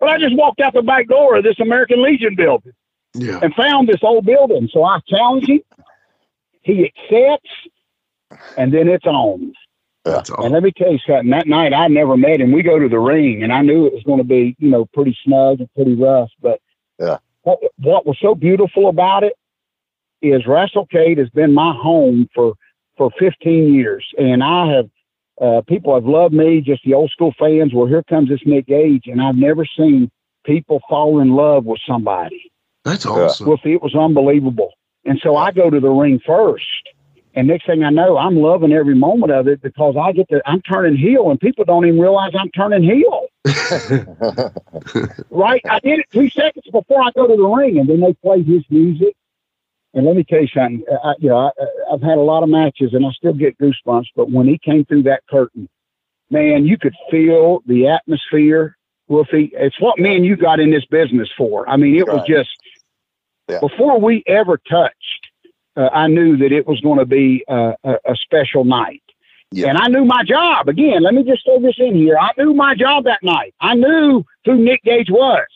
But I just walked out the back door of this American Legion building Yeah. and found this old building. So I challenge him. He accepts, and then it's on. That's all. And let me tell you something. That night I never met him. We go to the ring, and I knew it was going to be, you know, pretty snug and pretty rough. But Yeah. what, what was so beautiful about it is WrestleCade has been my home for for 15 years, and I have uh, people have loved me. Just the old school fans. Well, here comes this Nick Gage, and I've never seen people fall in love with somebody. That's awesome. Well, it was unbelievable. And so I go to the ring first. And next thing I know, I'm loving every moment of it because I get to, I'm turning heel and people don't even realize I'm turning heel. right? I did it two seconds before I go to the ring and then they play his music. And let me tell you something. Uh, I, you know, I, uh, I've had a lot of matches and I still get goosebumps, but when he came through that curtain, man, you could feel the atmosphere. Wolfie, it's what me and you got in this business for. I mean, it was just Yeah. before we ever touched. Uh, I knew that it was going to be uh, a, a special night, Yeah. and I knew my job. Again, let me just throw this in here. I knew my job that night. I knew who Nick Gage was.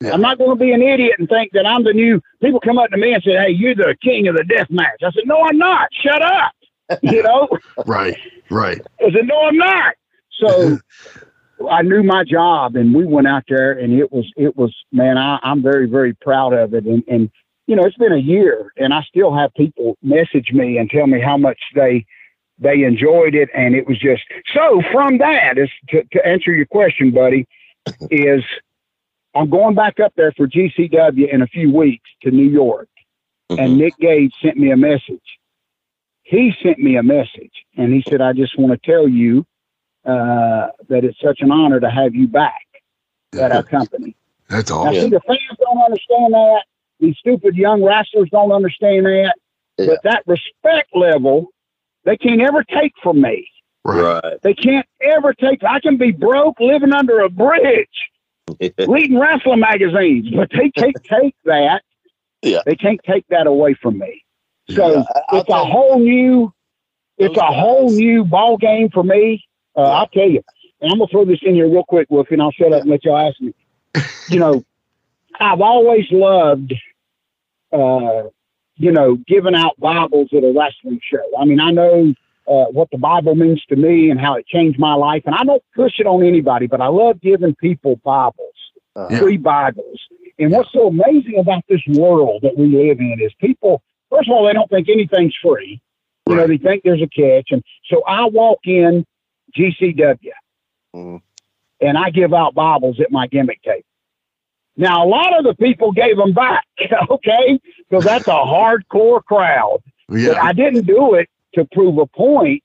Yeah. I'm not going to be an idiot and think that I'm the new. People come up to me and say, "Hey, you're the king of the death match." I said, "No, I'm not. Shut up." you know. Right. Right. I said, no, I'm not. So I knew my job and we went out there and it was, it was, man, I, I'm very, very proud of it. And, and, you know, it's been a year and I still have people message me and tell me how much they, they enjoyed it. And it was just, so from that is to, to answer your question, buddy, is I'm going back up there for GCW in a few weeks to New York. And Nick Gage sent me a message he sent me a message and he said, I just want to tell you uh, that it's such an honor to have you back at our company. That's Now, awesome. see, the fans don't understand that. These stupid young wrestlers don't understand that. Yeah. But that respect level, they can't ever take from me. Right. Right. They can't ever take. I can be broke, living under a bridge, reading wrestling magazines, but they can't take that. Yeah. They can't take that away from me. So Yeah, I- it's tell a whole new, it's those a whole new ball game for me. Uh, I'll tell you, and I'm gonna throw this in here real quick, Wolfie, and I'll shut up and let y'all ask me. you know, I've always loved, uh, you know, giving out Bibles at a wrestling show. I mean, I know uh, what the Bible means to me and how it changed my life, and I don't push it on anybody, but I love giving people Bibles, Uh-huh. free Bibles. And what's so amazing about this world that we live in is people, first of all, they don't think anything's free. You know, they think there's a catch. And so I walk in GCW Mhm. and I give out Bibles at my gimmick table. Now, a lot of the people gave them back, okay, because that's a hardcore crowd. But Yeah. I didn't do it to prove a point.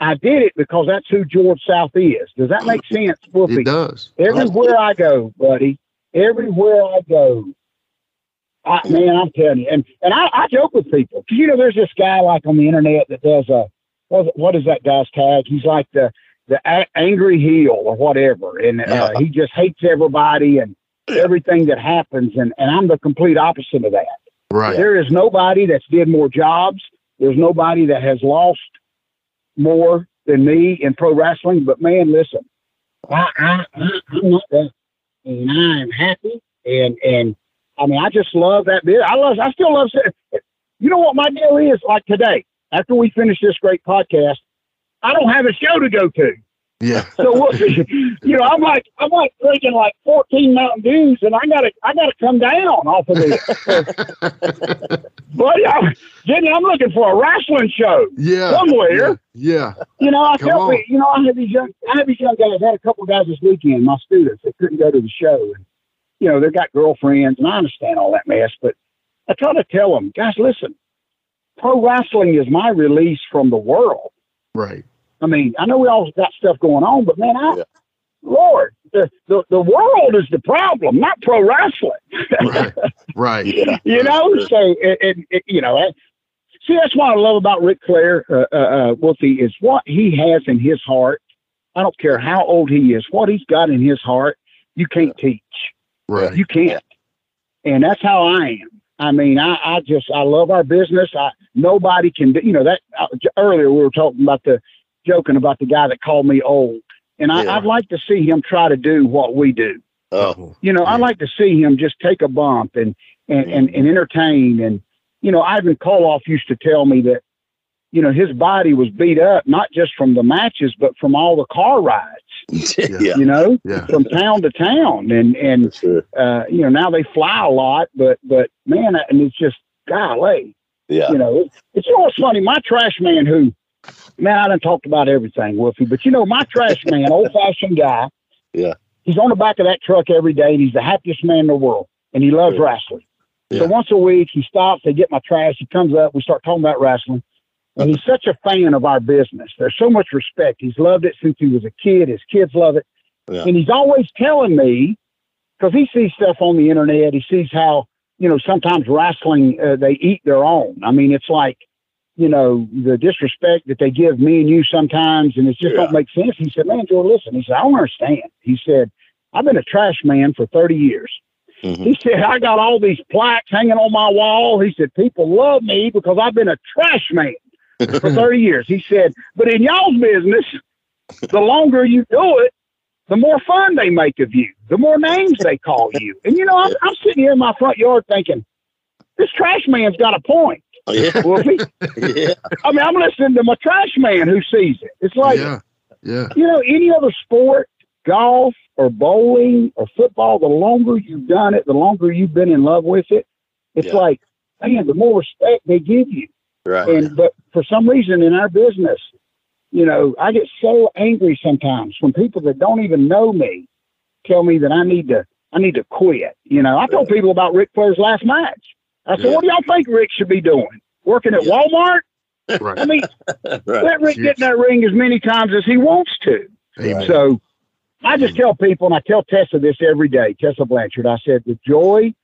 I did it because that's who George South is. Does that make sense, Wolfie? It does. Everywhere I go, buddy, everywhere I go, I, man, I'm telling you, and and I, I joke with people 'Cause, you know there's this guy like on the internet that does a what, what is that guy's tag? He's like the the a- angry heel or whatever, and uh, he just hates everybody and everything that happens, and and I'm the complete opposite of that. Right. There is nobody that's did more jobs. There's nobody that has lost more than me in pro wrestling. But man, listen, I, I, I'm not that, and I am happy, and and I mean, I just love that bit. I love. I still love. You know what my deal is? Like today, after we finish this great podcast, I don't have a show to go to. Yeah. So what? You know, I'm like I'm like drinking like 14 Mountain Dews, and I gotta I gotta come down off of this. but I'm, Jenny, I'm looking for a wrestling show. Yeah. Somewhere. Yeah. You know, I Come tell on. me, you know, I had these young, I had these young guys. I had a couple of guys this weekend, my students that couldn't go to the show, and you know, they've got girlfriends, and I understand all that mess, but I try to tell them, guys, listen, pro wrestling is my release from the world. Right. I mean, I know we all got stuff going on, but man, I, Yeah. Lord, the, the the world is the problem, not pro wrestling. Right. Right. Yeah. you know, so it, it, it, you know, see, that's what I love about Ric Flair, uh, uh, uh, Wolfie, is what he has in his heart. I don't care how old he is, what he's got in his heart, you can't teach. Right. You can't. And that's how I am. I mean, I, I just, I love our business. I, nobody can do, you know, that uh, earlier we were talking about the, joking about the guy that called me old. And I, Yeah. I'd like to see him try to do what we do. Oh, You know, I'd like to see him just take a bump and, and, and, and entertain. And, you know, Ivan Koloff used to tell me that, you know, his body was beat up, not just from the matches, but from all the car rides, yeah. you know, Yeah. from town to town. And, and, sure. uh, you know, now they fly a lot, but, but man, and it's just, golly, Yeah. you know, it's, it's, you know what's funny? My trash man who, man, I done talked about everything, Wolfie, but you know, my trash man, old fashioned guy. Yeah. He's on the back of that truck every day and he's the happiest man in the world and he loves Yeah. wrestling. Yeah. So once a week he stops, they get my trash, he comes up, we start talking about wrestling. And he's such a fan of our business. There's so much respect. He's loved it since he was a kid. His kids love it. Yeah. And he's always telling me, because he sees stuff on the internet, he sees how, you know, sometimes wrestling, uh, they eat their own. I mean, it's like, you know, the disrespect that they give me and you sometimes, and it just Yeah. don't make sense. He said, man, Joe, listen. He said, I don't understand. He said, I've been a trash man for 30 years. Mhm. He said, I got all these plaques hanging on my wall. He said, people love me because I've been a trash man for 30 years. He said, but in y'all's business, the longer you do it, the more fun they make of you, the more names they call you. And, you know, I'm, I'm sitting here in my front yard thinking, this trash man's got a point. Oh, yeah. Wolfie. Yeah. I mean, I'm listening to my trash man who sees it. It's like, yeah. Yeah. you know, any other sport, golf or bowling or football, the longer you've done it, the longer you've been in love with it, it's Yeah. like, man, the more respect they give you. Right. And but for some reason in our business, you know, I get so angry sometimes when people that don't even know me tell me that I need to I need to quit. You know, I told people about Ric Flair's last match. I said, Yeah. what do y'all think Ric should be doing? Working at Yeah. Walmart? Right. I mean, right. let Ric get in that ring as many times as he wants to. Amen. So I just tell people, and I tell Tessa this every day, Tessa Blanchard. I said, the joy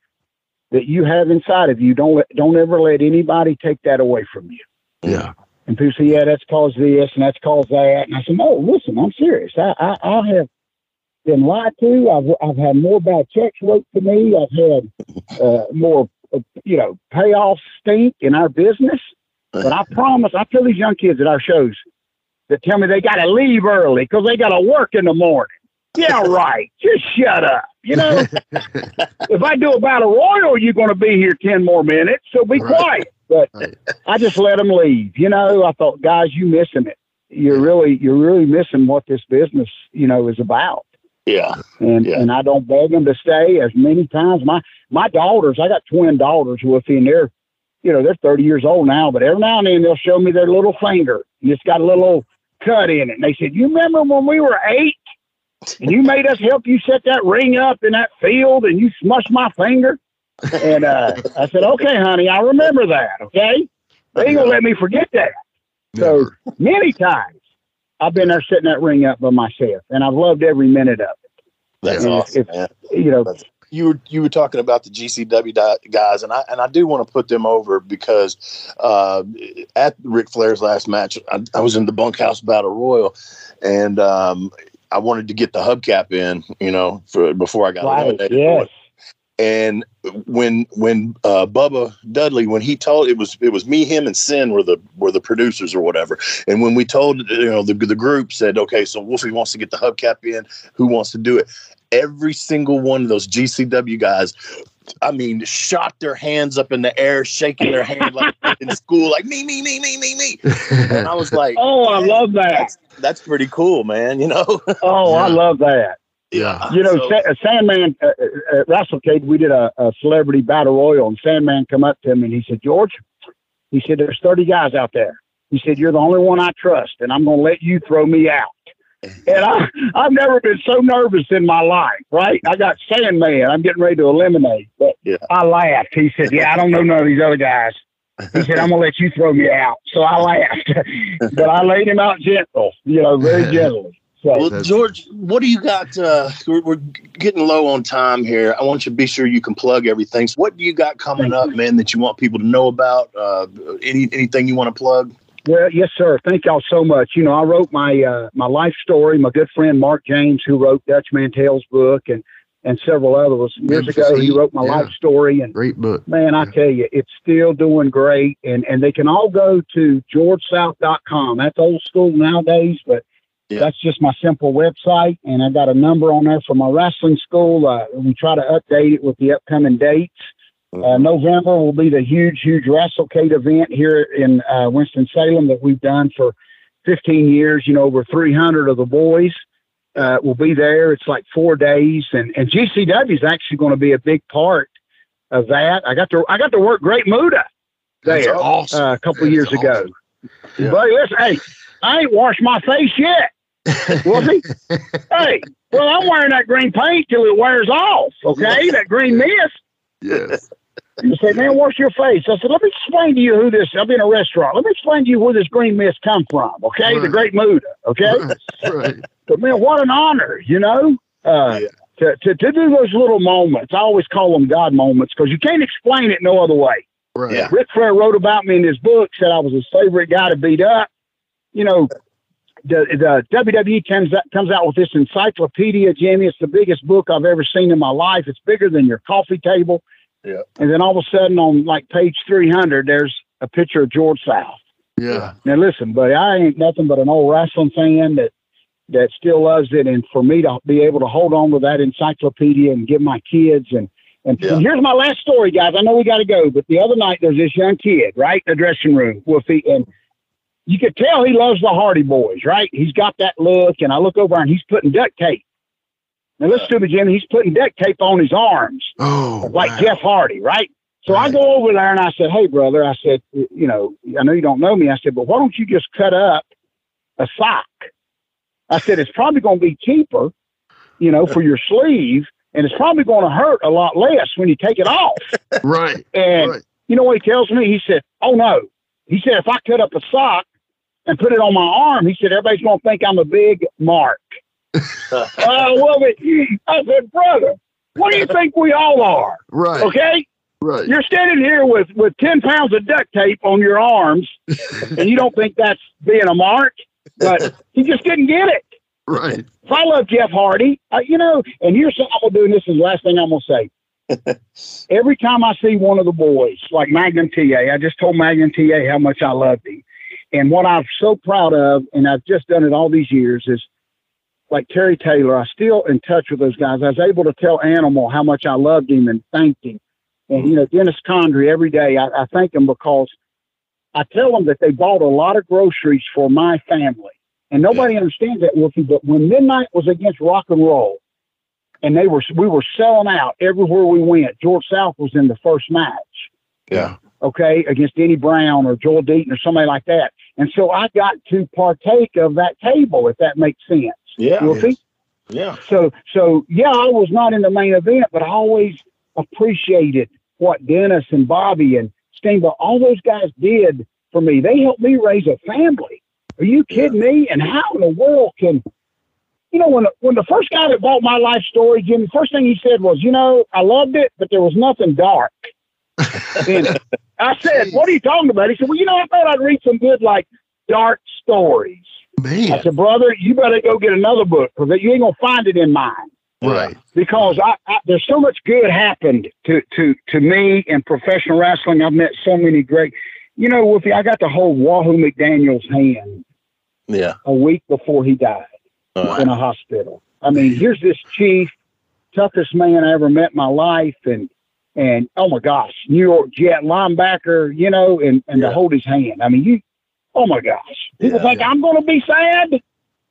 that you have inside of you, don't let, don't ever let anybody take that away from you. Yeah. And people say, yeah, that's caused this and that's caused that. And I said, no, listen, I'm serious. I, I, I have been lied to. I've, I've had more bad checks wrote to me. I've had uh, more, you know, payoff stink in our business. But I promise, I tell these young kids at our shows that tell me they got to leave early because they got to work in the morning. Yeah, right. Just shut up. You know, if I do a battle royal, you're going to be here 10 more minutes. So be Right. quiet. But Right. I just let them leave. You know, I thought, guys, you're missing it. You're really, you're really missing what this business, you know, is about. Yeah. And Yeah. and I don't beg them to stay as many times. My my daughters, I got twin daughters with and they're, you know, they're 30 years old now. But every now and then they'll show me their little finger, and it's got a little old cut in it. And they said, "You remember when we were eight, and you made us help you set that ring up in that field, and you smushed my finger?" And uh, I said, "Okay, honey, I remember that. Okay, they ain't gonna let me forget that." So many times I've been there setting that ring up by myself, and I've loved every minute of it. That's Yeah. awesome, If- man. You know, you were you were talking about the GCW guys, and I and I do want to put them over because uh, at Ric Flair's last match, I, I was in the bunkhouse battle royal, and um, I wanted to get the hubcap in, you know, for before I got right? eliminated. Yes. And when when uh, Bubba Dudley, when he told it was it was me, him, and Sin were the were the producers or whatever. And when we told you know the the group said, okay, so Wolfie wants to get the hubcap in, who wants to do it? Every single one of those GCW guys I mean, shot their hands up in the air, shaking their hand like in school, like me, me, me, me, me, me. And I was like, Oh, I love that. that's, that's pretty cool, man. You know? Oh, I love that. Yeah. You know, So- Sa- Sandman uh, uh, at WrestleCade, we did a, a celebrity battle royal, and Sandman come up to him and he said, George, he said, there's 30 guys out there. He said, you're the only one I trust, and I'm going to let you throw me out. And I, I've never been so nervous in my life, right? I got Sandman. I'm getting ready to eliminate. But Yeah. I laughed. He said, Yeah, I don't know none of these other guys. He said, I'm going to let you throw me out. So I laughed. but I laid him out gentle, you know, very gently. So, Well, George, what do you got? Uh, we're, we're getting low on time here. I want you to be sure you can plug everything. So what do you got coming up, man, that you want people to know about? Uh, any anything you want to plug? Well, yes, sir. Thank y'all so much. You know, I wrote my uh, my life story. My good friend Mark James, who wrote Dutch Mantell's book, and and several others years ago, he wrote my yeah. life story. And Great book. man, I tell you, it's still doing great. And and they can all go to georgesouth.com. That's old school nowadays, but Yeah. that's just my simple website. And I got a number on there for my wrestling school. Uh, we try to update it with the upcoming dates. Uh, November will be the huge, huge WrestleCade event here in uh, Winston Salem that we've done for 15 years. You know, over 300 of the boys uh, will be there. It's like four days, and and GCW is actually going to be a big part of that. I got to I got to work Great Muta there awesome. uh, a couple That is years ago. Yeah. But listen, hey, I ain't washed my face yet. Wolfie. hey, well, I'm wearing that green paint till it wears off. Okay, that green mist. Yes. You say, man, wash your face. I said, let me explain to you who this. I'm in a restaurant. Let me explain to you where this green mist come from. Okay, the Great Muta. Okay, right. but man, what an honor, you know, uh, Yeah. to, to to do those little moments. I always call them God moments because you can't explain it no other way. Right. Yeah. Ric Flair wrote about me in his book, said I was his favorite guy to beat up. You know, the, the WWE comes out, comes out with this encyclopedia, Jimmy. It's the biggest book I've ever seen in my life. It's bigger than your coffee table. Yeah. And then all of a sudden, on like page 300, there's a picture of George South. Yeah. Now, listen, buddy, I ain't nothing but an old wrestling fan that that still loves it, and for me to be able to hold on to that encyclopedia and give my kids and and, Yeah. and here's my last story, guys. I know we got to go, but the other night there's this young kid, right, in the dressing room, Wolfie, and you could tell he loves the Hardy Boys, right? He's got that look, and I look over and he's putting duct tape. Now listen to me, Jimmy. He's putting duct tape on his arms Oh, like wow. Jeff Hardy, right? So I go over there and I said, Hey, brother, I said, you know, I know you don't know me. I said, but why don't you just cut up a sock? I said, it's probably going to be cheaper, you know, for your sleeve, and it's probably going to hurt a lot less when you take it off. Right. And Right. you know what he tells me? He said, Oh, no. He said, if I cut up a sock and put it on my arm, he said, everybody's going to think I'm a big mark. uh, well, but I said, brother, what do you think we all are? Right. Okay. Right. You're standing here with, with 10 pounds of duct tape on your arms, and you don't think that's being a mark, but he just didn't get it. Right. If I love Jeff Hardy, uh, you know, and here's what I'm going to do, and this is the last thing I'm going to say. Every time I see one of the boys, like Magnum TA, I just told Magnum TA how much I loved him. And what I'm so proud of, and I've just done it all these years, is like Terry Taylor, I'm still in touch with those guys. I was able to tell Animal how much I loved him and thanked him. And, you know, Dennis Condrey, every day I, I thank him because I tell them that they bought a lot of groceries for my family. And nobody understands that, Wolfie. But when midnight was against rock and roll, and they were we were selling out everywhere we went. George South was in the first match. Yeah. Okay, against Denny Brown or Joel Deaton or somebody like that. And so I got to partake of that table, if that makes sense. Yeah. Yeah. So so yeah, I was not in the main event, but I always appreciated what Dennis and Bobby and Steamboat, all those guys did for me. They helped me raise a family. Are you kidding me? And how in the world can you know, when when the first guy that bought my life story, Jim, the first thing he said was, you know, I loved it, but there was nothing dark. and I said, what are you talking about? He said, well, you know, I thought I'd read some good, like, dark stories. Man. I said, brother, you better go get another book because you ain't gonna find it in mine Right. because I, I there's so much good happened to to to me in professional wrestling. I've met so many great. You know, Wolfie, I got to hold Wahoo McDaniel's hand Yeah. a week before he died Uh, in a hospital. I mean, here's this chief, toughest man I ever met in my life, and and oh my gosh, New York Jet linebacker, you know, and and yeah. to hold his hand. I mean, you, oh my gosh, people yeah, think yeah. I'm going to be sad.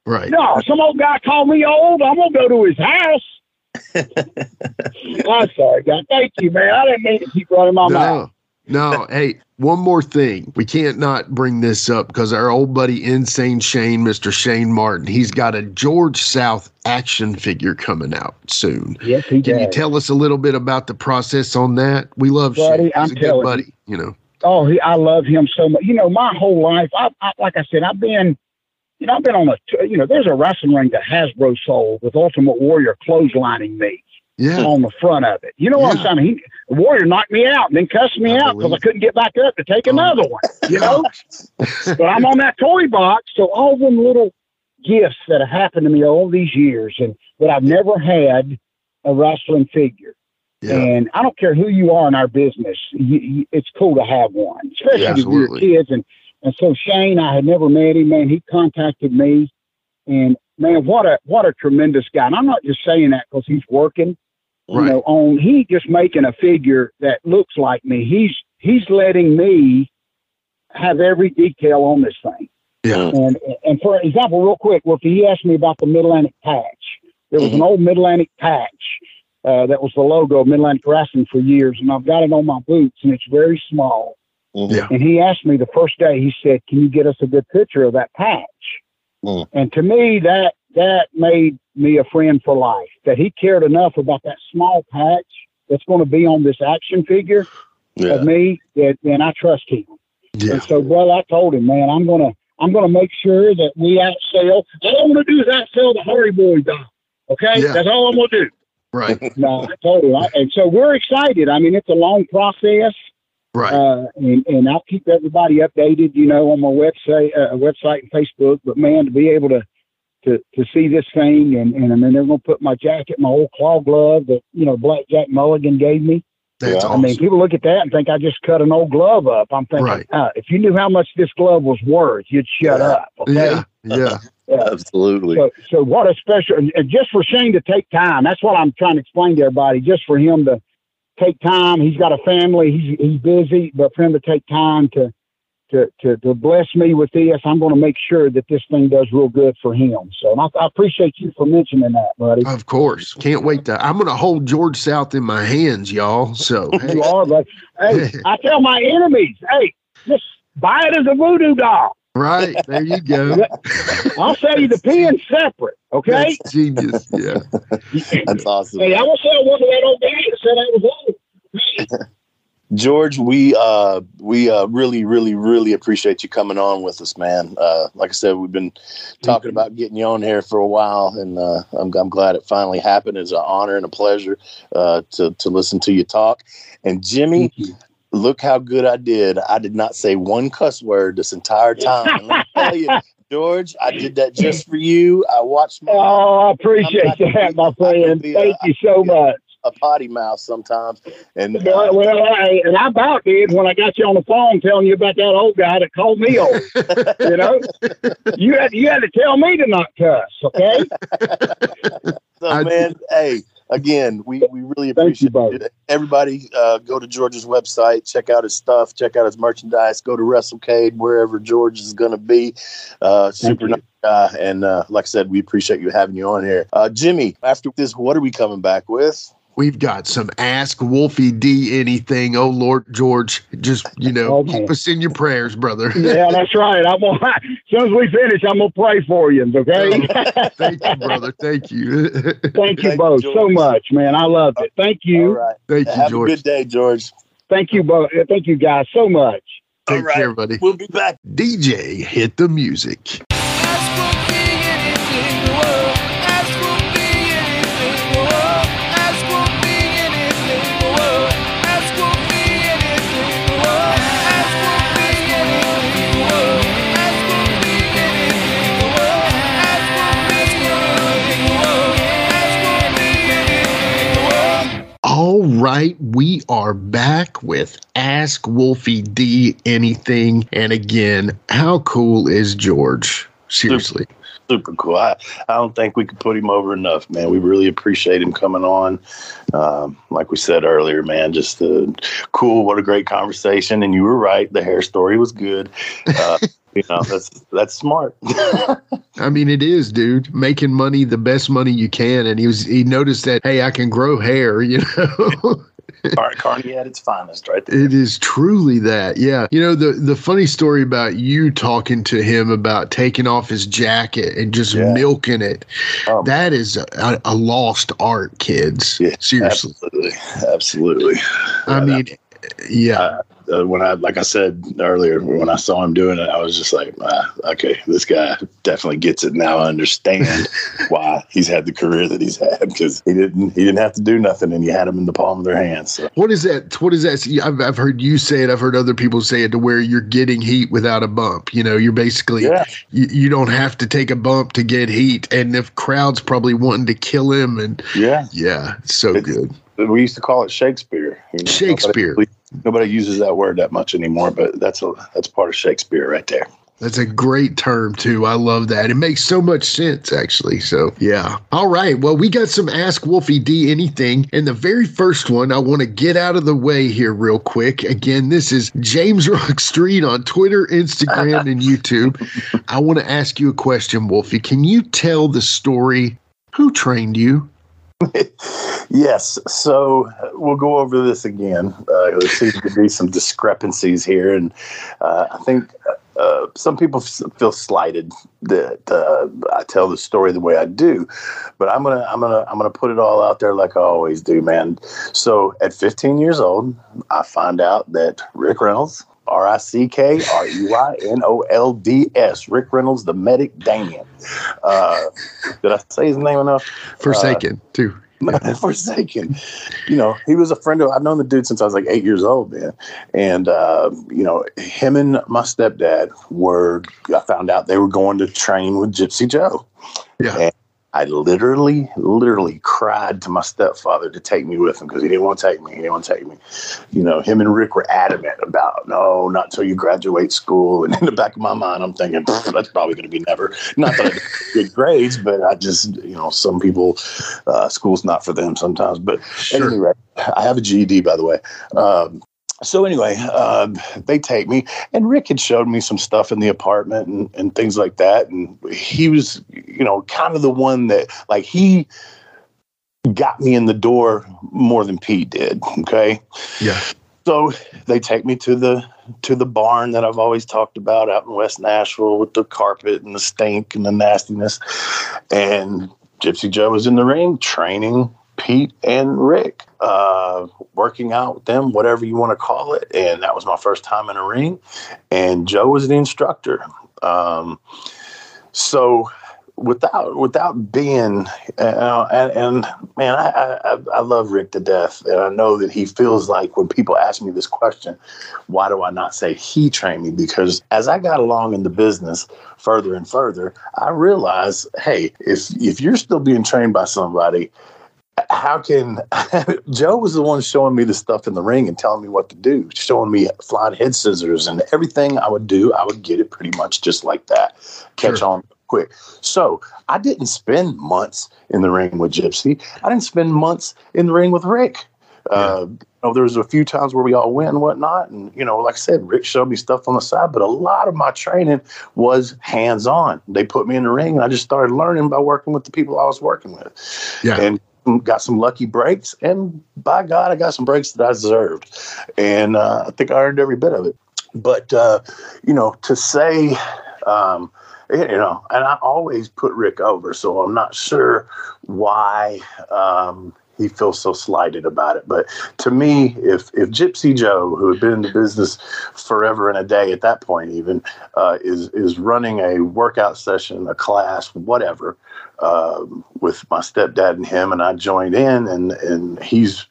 Right. No, some old guy called me old. I'm gonna go to his house. I'm sorry, God. Thank you, man. I didn't mean to keep running my no. mouth. No, hey, one more thing. We can't not bring this up because our old buddy Insane Shane, Mr. Shane Martin, he's got a George South action figure coming out soon. Yes, he does. Can does. you tell us a little bit about the process on that? We love buddy, Shane. He's I'm a good buddy, you know. Oh, he, I love him so much. You know, my whole life, I, I, like I said, I've been, you know, I've been on a, you know, there's a wrestling ring that Hasbro sold with Ultimate Warrior clotheslining me yeah. on the front of it. You know what I'm saying? He, the Warrior knocked me out and then cussed me I out because I couldn't get back up to take oh. another one. You know, but I'm on that toy box, so all them little gifts that have happened to me all these years, and that I've never had a wrestling figure. Yeah. And I don't care who you are in our business, you, you, it's cool to have one, especially yeah, if you're kids. And and so Shane, I had never met him. Man, he contacted me, and man, what a what a tremendous guy. And I'm not just saying that because he's working you right. know, on he just making a figure that looks like me. He's he's letting me have every detail on this thing. Yeah. And and for example, real quick, well, he asked me about the Mid Atlantic patch. There was mm-hmm. an old Mid Atlantic patch uh, that was the logo of Mid Atlantic Wrestling for years, and I've got it on my boots, and it's very small. Mm-hmm. Yeah. And he asked me the first day. He said, "Can you get us a good picture of that patch?" Mm. And to me, that that made me a friend for life. That he cared enough about that small patch that's going to be on this action figure yeah. of me that then I trust him. Yeah. And so, well, I told him, man, I'm gonna I'm gonna make sure that we outsell. All I'm gonna do is outsell the Hardy Boy doll. Okay, yeah. that's all I'm gonna do. Right. no, I told him, I, and so we're excited. I mean, it's a long process. Right. Uh, and, and I'll keep everybody updated, you know, on my website, uh, website and Facebook. But man, to be able to to to see this thing, and and, and then they're going to put my jacket, my old claw glove that you know Black Jack Mulligan gave me. That's I awesome. mean, people look at that and think I just cut an old glove up. I'm thinking, right. uh, if you knew how much this glove was worth, you'd shut yeah. up. Okay? Yeah, yeah, yeah. absolutely. So, so what a special, and just for Shane to take time. That's what I'm trying to explain to everybody. Just for him to take time. He's got a family. He's he's busy, but for him to take time to to, to, to bless me with this. I'm going to make sure that this thing does real good for him. So I, I, appreciate you for mentioning that, buddy. Of course. Can't wait to. I'm going to hold George South in my hands, y'all. So you are, but hey, I tell my enemies, hey, just buy it as a voodoo doll. Right there, you go. I'll sell you the pen separate. Okay, That's genius. Yeah, that's awesome. Hey, I will sell one to that old guy that said I was old. George, we uh, we uh, really, really, really appreciate you coming on with us, man. Uh, like I said, we've been talking about getting you on here for a while, and uh, I'm, I'm glad it finally happened. It's an honor and a pleasure uh, to to listen to you talk. And Jimmy, look how good I did. I did not say one cuss word this entire time. Let me tell you, George, I did that just for you. I watched. My, oh, I appreciate that, my friend. Thank you so much a potty mouth sometimes. And uh, well, I, and I about did when I got you on the phone telling you about that old guy that called me old. you know, you had you had to tell me to not cuss. Okay. so I, man, hey. Again, we, we really appreciate you, it. Everybody, uh, go to George's website, check out his stuff, check out his merchandise, go to WrestleCade, wherever George is going to be. Uh, super nice guy. And uh, like I said, we appreciate you having you on here. Uh, Jimmy, after this, what are we coming back with? We've got some Ask Wolfie D anything. Oh Lord George, just you know, okay. keep us in your prayers, brother. yeah, that's right. I'm gonna, as soon as we finish, I'm gonna pray for you. Okay. Oh, thank you, brother. Thank you. Thank you both so much, man. I loved it. Thank you. All right. Thank you, Have George. a good day, George. Thank you both. Thank you guys so much. Take All right. care, buddy. We'll be back. DJ, hit the music. All right, we are back with Ask Wolfie D Anything. And again, how cool is George? Seriously. super cool. I, I don't think we could put him over enough, man. We really appreciate him coming on. Um, like we said earlier, man, just uh, cool. What a great conversation. And you were right. The hair story was good. Uh, you know, that's that's smart. I mean, it is, dude. Making money the best money you can, and he was he noticed that hey, I can grow hair. You know. Carney at its finest, right there. It is truly that. Yeah. You know, the the funny story about you talking to him about taking off his jacket and just yeah. milking it. Um, that is a, a, lost art, kids. Yeah, Seriously. Absolutely. Absolutely. I yeah, mean, yeah. Uh, when I, like I said earlier, when I saw him doing it, I was just like, ah, okay, this guy definitely gets it. Now I understand why he's had the career that he's had because he didn't, he didn't have to do nothing, and you had him in the palm of their hands. So. What is that? What is that? I've, I've heard you say it. I've heard other people say it to where you're getting heat without a bump. You know, you're basically yeah. you, you don't have to take a bump to get heat, and if crowds probably wanting to kill him, and yeah, yeah, so it's, good. We used to call it Shakespeare. You know, Shakespeare. Nobody, nobody uses that word that much anymore, but that's a that's part of Shakespeare right there. That's a great term too. I love that. It makes so much sense actually. So yeah. All right. Well, we got some Ask Wolfie D anything. And the very first one I want to get out of the way here real quick. Again, this is James Rock Street on Twitter, Instagram, and YouTube. I want to ask you a question, Wolfie. Can you tell the story? Who trained you? yes. So we'll go over this again. Uh, there seems to be some discrepancies here, and uh, I think uh, some people feel slighted that uh, I tell the story the way I do, but I'm gonna I'm gonna I'm gonna put it all out there like I always do, man. So at 15 years old, I find out that Rick Reynolds R I C K R E Y N O L D S. Rick Reynolds, the medic Damien. Uh, did I say his name enough? Forsaken, uh, too. Forsaken. You know, he was a friend of, I've known the dude since I was like eight years old, man. And, uh, you know, him and my stepdad were, I found out they were going to train with Gypsy Joe. Yeah. And I literally, literally cried to my stepfather to take me with him because he didn't want to take me. He didn't want to take me. You know, him and Rick were adamant about no, not till you graduate school. And in the back of my mind, I'm thinking that's probably going to be never. Not that I good grades, but I just, you know, some people, uh, school's not for them sometimes. But sure. anyway, I have a GED, by the way. Um, so anyway, uh, they take me, and Rick had showed me some stuff in the apartment and, and things like that. And he was, you know, kind of the one that, like, he got me in the door more than Pete did. Okay. Yeah. So they take me to the to the barn that I've always talked about out in West Nashville with the carpet and the stink and the nastiness. And Gypsy Joe was in the ring training Pete and Rick, uh, working out with them, whatever you want to call it. And that was my first time in a ring. And Joe was the instructor. Um, so without without being uh, and, and, man I, I, I love rick to death and i know that he feels like when people ask me this question why do i not say he trained me because as i got along in the business further and further i realized hey if if you're still being trained by somebody how can Joe was the one showing me the stuff in the ring and telling me what to do, showing me flying head scissors and everything I would do, I would get it pretty much just like that. Catch sure. on quick. So I didn't spend months in the ring with Gypsy. I didn't spend months in the ring with Rick. Yeah. Uh, you know, there was a few times where we all went and whatnot, and you know, like I said, Rick showed me stuff on the side, but a lot of my training was hands on. They put me in the ring, and I just started learning by working with the people I was working with. Yeah, and got some lucky breaks, and by God, I got some breaks that I deserved, and uh, I think I earned every bit of it. But uh, you know, to say, um, you know, and I always put Rick over, so I'm not sure why um, he feels so slighted about it. But to me, if if Gypsy Joe, who had been in the business forever and a day at that point, even uh, is is running a workout session, a class, whatever, uh, with my stepdad and him, and I joined in, and and he's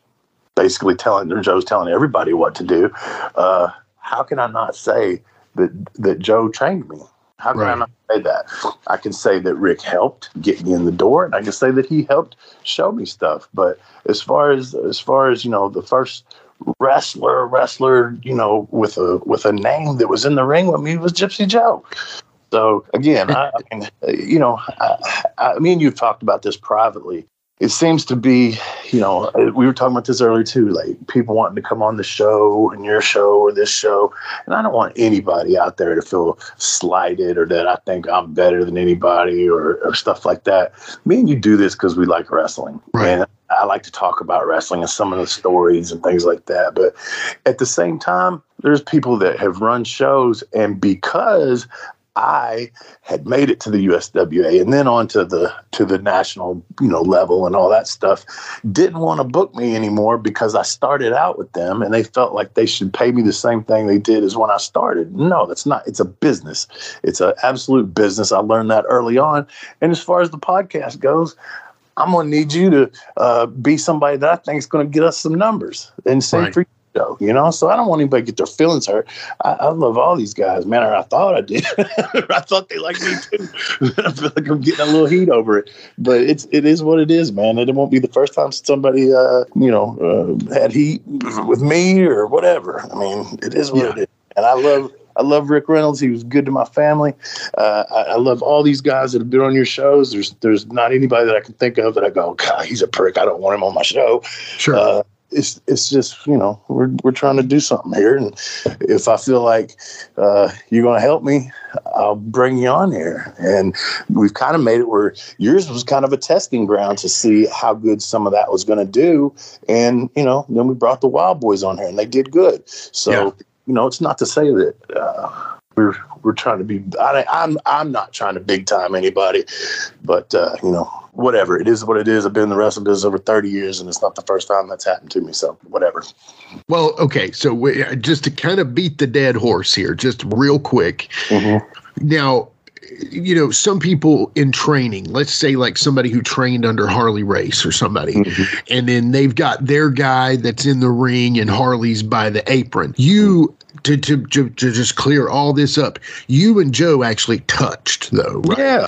basically telling Joe's telling everybody what to do. Uh, how can I not say that that Joe trained me? How can right. I not say that? I can say that Rick helped get me in the door, and I can say that he helped show me stuff. But as far as as far as you know, the first wrestler, wrestler, you know, with a with a name that was in the ring with me was Gypsy Joe. So again, I, I mean, uh, you know, I, I, me and you've talked about this privately. It seems to be, you know, uh, we were talking about this earlier too, like people wanting to come on the show and your show or this show. And I don't want anybody out there to feel slighted or that I think I'm better than anybody or, or stuff like that. Me and you do this because we like wrestling. Right. And I like to talk about wrestling and some of the stories and things like that. But at the same time, there's people that have run shows, and because I had made it to the USWA and then on to the to the national, you know, level and all that stuff, didn't want to book me anymore because I started out with them and they felt like they should pay me the same thing they did as when I started. No, that's not. It's a business. It's an absolute business. I learned that early on. And as far as the podcast goes, I'm going to need you to uh, be somebody that I think is going to get us some numbers. And same Right. for you, Joe, you know? So I don't want anybody to get their feelings hurt. I, I love all these guys, man, or I thought I did. I thought they liked me too. I feel like I'm getting a little heat over it. But it's it is what it is, man. And it won't be the first time somebody, uh, you know, uh, had heat with me or whatever. I mean, it is what Yeah. it is. And I love I love Rick Reynolds. He was good to my family. Uh, I, I love all these guys that have been on your shows. There's there's not anybody that I can think of that I go, God, he's a prick. I don't want him on my show. Sure. Uh, it's it's just you know we're we're trying to do something here, and if I feel like uh, you're going to help me, I'll bring you on here. And we've kind of made it where yours was kind of a testing ground to see how good some of that was going to do, and you know then we brought the Wild Boys on here, and they did good. So Yeah. you know it's not to say that. Uh, we're, we're trying to be. I, I'm I'm not trying to big time anybody, but uh, you know whatever it is what it is. I've been in the wrestling business over 30 years, and it's not the first time that's happened to me. So whatever. Well, okay. So we, uh, just to kind of beat the dead horse here, just real quick. Mm-hmm. Now, you know, some people in training, let's say like somebody who trained under Harley Race or somebody, mm-hmm. and then they've got their guy that's in the ring and Harley's by the apron. You to to to, to just clear all this up, you and Joe actually touched though, right? Yeah.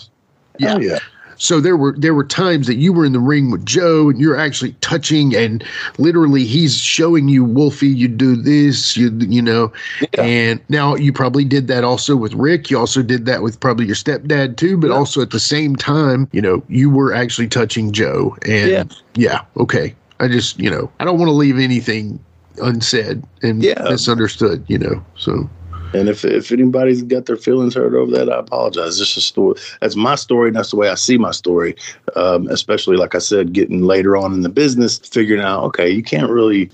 Yeah. Oh, yeah. So there were there were times that you were in the ring with Joe and you're actually touching and literally he's showing you Wolfie, you do this, you you know. And now you probably did that also with Rick. You also did that with probably your stepdad too, but also at the same time, you know, you were actually touching Joe. And Yeah. yeah, okay. I just, you know, I don't want to leave anything unsaid and Yeah. misunderstood, you know. So And if if anybody's got their feelings hurt over that, I apologize. It's just a story. That's my story, and that's the way I see my story. Um, especially, like I said, getting later on in the business, figuring out, okay, you can't really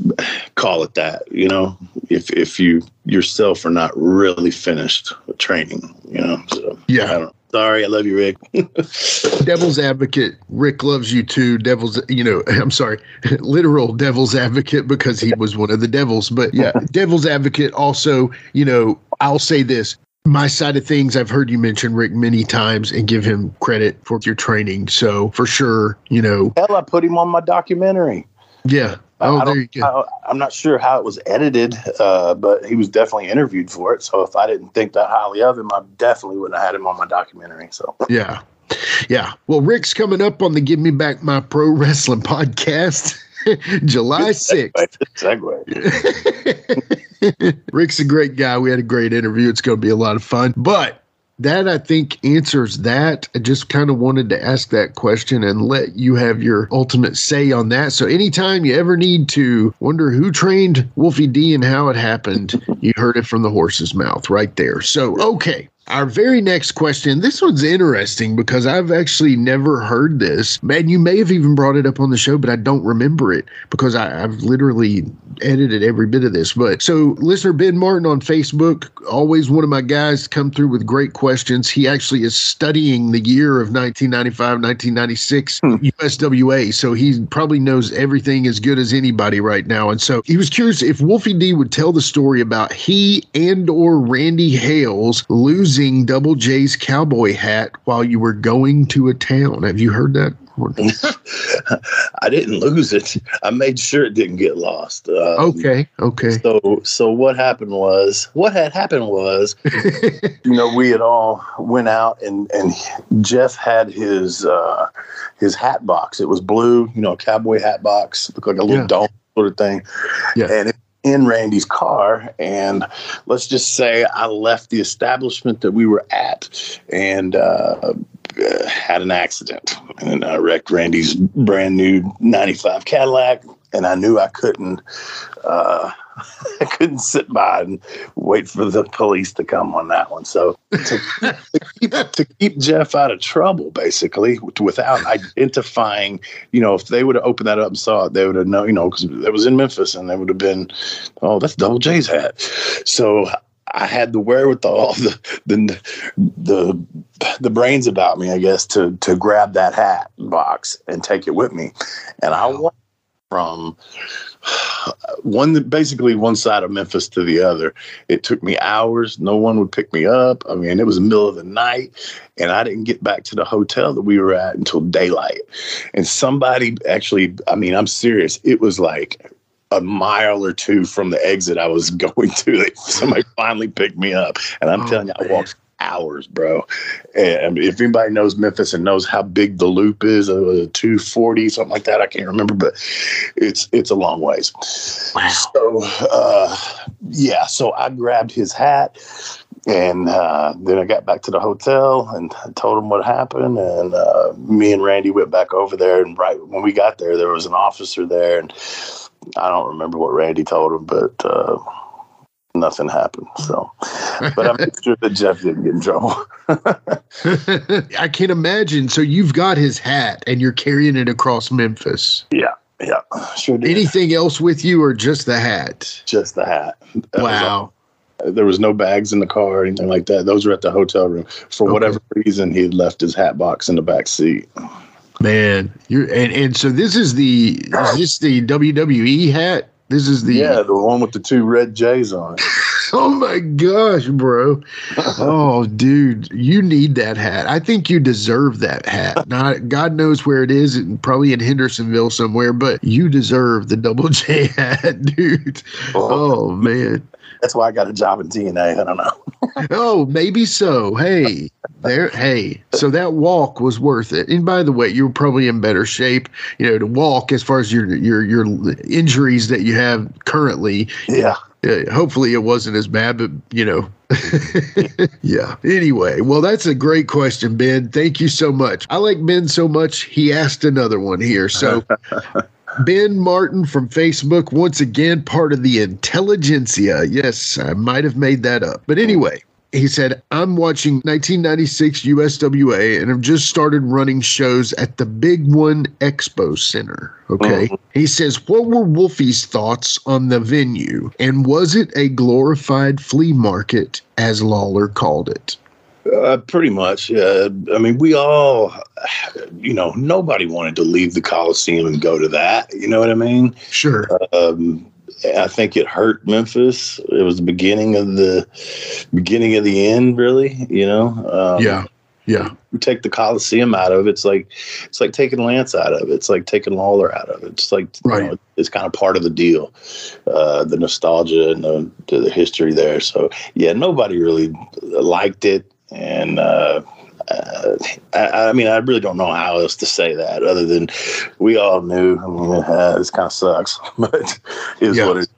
call it that, you know, if if you yourself are not really finished with training, you know. So Yeah. I. Sorry, I love you, Rick. devil's advocate. Rick loves you too. Devil's you know i'm sorry. Literal devil's advocate because he was one of the devils. But yeah devil's advocate also you know i'll say this. My side of things i've heard you mention rick many times and give him credit for your training. So for sure you know. Hell, I put him on my documentary. yeah. I oh there you go I, I'm not sure how it was edited, uh, but he was definitely interviewed for it. So if I didn't think that highly of him, I definitely wouldn't have had him on my documentary. So yeah yeah well rick's coming up on the give me back my pro wrestling podcast july 6th segue. Rick's a great guy. We had a great interview. It's going to be a lot of fun. But that I think answers that. I just kind of wanted to ask that question and let you have your ultimate say on that. So anytime you ever need to wonder who trained Wolfie D and how it happened, you heard it from the horse's mouth right there. So okay. Our very next question. This one's interesting because I've actually never heard this. Man, you may have even brought it up on the show, but I don't remember it because I, I've literally edited every bit of this. But so, listener Ben Martin on Facebook, always one of my guys, come through with great questions. He actually is studying the year of 1995, 1996 hmm. USWA. So he probably knows everything as good as anybody right now. And so he was curious if Wolfie D would tell the story about he and or Randy Hales losing Double J's cowboy hat while you were going to a town. Have you heard that? I didn't lose it. I made sure it didn't get lost. Um, Okay, okay. So, so what happened was, what had happened was, you know, we had all went out and and Jeff had his uh, his hat box. It was blue, you know, a cowboy hat box, looked like a little Yeah. dome sort of thing. Yeah. And it, in Randy's car, and let's just say I left the establishment that we were at and uh, had an accident and I wrecked Randy's brand new '95 Cadillac, and I knew I couldn't. Uh, I couldn't sit by and wait for the police to come on that one. So to, to, keep, to keep Jeff out of trouble, basically, without identifying, you know, if they would have opened that up and saw it, they would have known, you know, because it was in Memphis and they would have been, oh, that's Double J's hat. So I had the wherewithal, the the the the brains about me, I guess, to to grab that hat box and take it with me, and I from one basically one side of Memphis to the other. It took me hours. No one would pick me up. I mean, it was the middle of the night, and I didn't get back to the hotel that we were at until daylight. And somebody actually, I mean, I'm serious. It was like a mile or two from the exit I was going to. Somebody finally picked me up, and I'm oh, telling you, I walked hours, bro. And if anybody knows Memphis and knows how big the loop is, uh, 240, something like that, I can't remember, but it's it's a long ways. Wow. So, uh, yeah, so I grabbed his hat. And uh, then I got back to the hotel and I told him what happened. And uh, me and Randy went back over there. And right when we got there, there was an officer there. And I don't remember what Randy told him, but uh, nothing happened. So, but I'm sure that Jeff didn't get in trouble. I can't imagine. So you've got his hat and you're carrying it across Memphis. Yeah. Yeah, sure. Did. Anything else with you, or just the hat? Just the hat. That wow. Was there was no bags in the car or anything like that. Those were at the hotel room. For okay. whatever reason, he had left his hat box in the back seat. Man, you're and, and so this is the is this the WWE hat? This is the yeah, the one with the two red J's on it. oh my gosh, bro! oh, dude, you need that hat. I think you deserve that hat. Not God knows where it is, probably in Hendersonville somewhere, but you deserve the double J hat, dude. Oh, oh man. That's why I got a job in TNA. I don't know. oh, maybe so. Hey, there. Hey, so that walk was worth it. And by the way, you were probably in better shape, you know, to walk as far as your your your injuries that you have currently. Yeah. Uh, hopefully it wasn't as bad, but you know, yeah. Anyway, well, that's a great question, Ben. Thank you so much. I like Ben so much. He asked another one here. So Ben Martin from Facebook, once again, part of the intelligentsia. Yes, I might have made that up. But anyway, he said, I'm watching 1996 USWA and have just started running shows at the Big One Expo Center. Okay. Uh-huh. He says, What were Wolfie's thoughts on the venue? And was it a glorified flea market, as Lawler called it? Uh, pretty much. Uh, I mean, we all, you know, nobody wanted to leave the Coliseum and go to that. You know what I mean? Sure. Um, I think it hurt Memphis. It was the beginning of the beginning of the end, really. You know. Um, yeah. Yeah. You take the Coliseum out of it, it's like it's like taking Lance out of it. It's like taking Lawler out of it. It's like right. Know, it's kind of part of the deal, uh, the nostalgia and the, the history there. So yeah, nobody really liked it and uh, uh, I, I, mean, I really don't know how else to say that other than we all knew. I mean, uh, this kind of sucks, but is yeah. what it.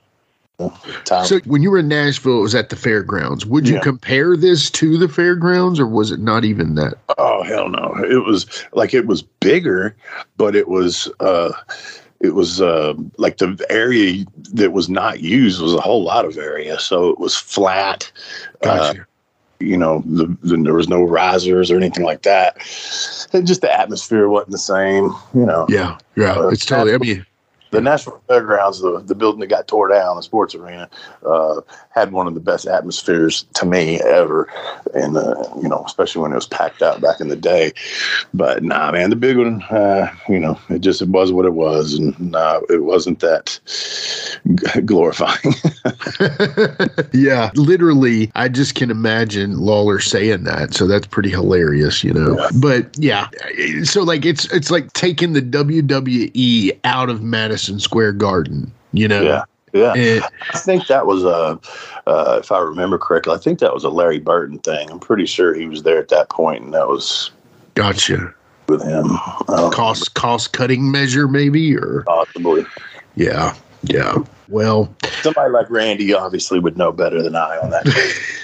Time. So when you were in Nashville, it was at the fairgrounds. Would you yeah. compare this to the fairgrounds, or was it not even that? Oh hell no! It was like it was bigger, but it was uh, it was uh, like the area that was not used was a whole lot of area, so it was flat. Gotcha. Uh, you know, the, the, there was no risers or anything like that. And just the atmosphere wasn't the same, you know. Yeah, yeah, uh, it's totally. I mean, the National Fairgrounds, the, the building that got tore down, the sports arena, uh, had one of the best atmospheres to me ever. And, uh, you know, especially when it was packed out back in the day. But nah, man, the big one, uh, you know, it just it was what it was. And nah, it wasn't that glorifying. yeah, literally, I just can imagine Lawler saying that. So that's pretty hilarious, you know. Yeah. But yeah, so like it's it's like taking the WWE out of Madison Madison Square Garden. You know. Yeah. Yeah, it, I think that was a, uh, if I remember correctly, I think that was a Larry Burton thing. I'm pretty sure he was there at that point, and that was gotcha with him. Cost cost cutting measure, maybe, or possibly. Yeah, Yeah. Well, somebody like Randy obviously would know better than I on that.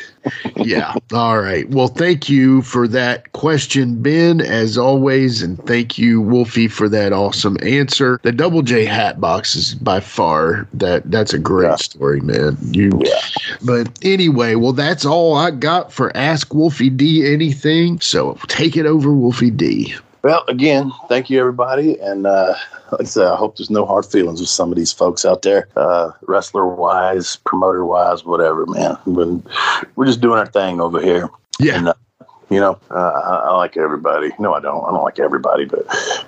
yeah. All right. Well, thank you for that question, Ben, as always. And thank you, Wolfie, for that awesome answer. The Double J hat box is by far that that's a great yeah. story, man. You yeah. but anyway, well, that's all I got for Ask Wolfie D anything. So take it over, Wolfie D. Well, again, thank you everybody. And uh like I said, I hope there's no hard feelings with some of these folks out there, uh, wrestler wise, promoter wise, whatever, man. When we're just doing our thing over here. Yeah. And, uh, you know, uh, I, I, like everybody. No, I don't. I don't like everybody, but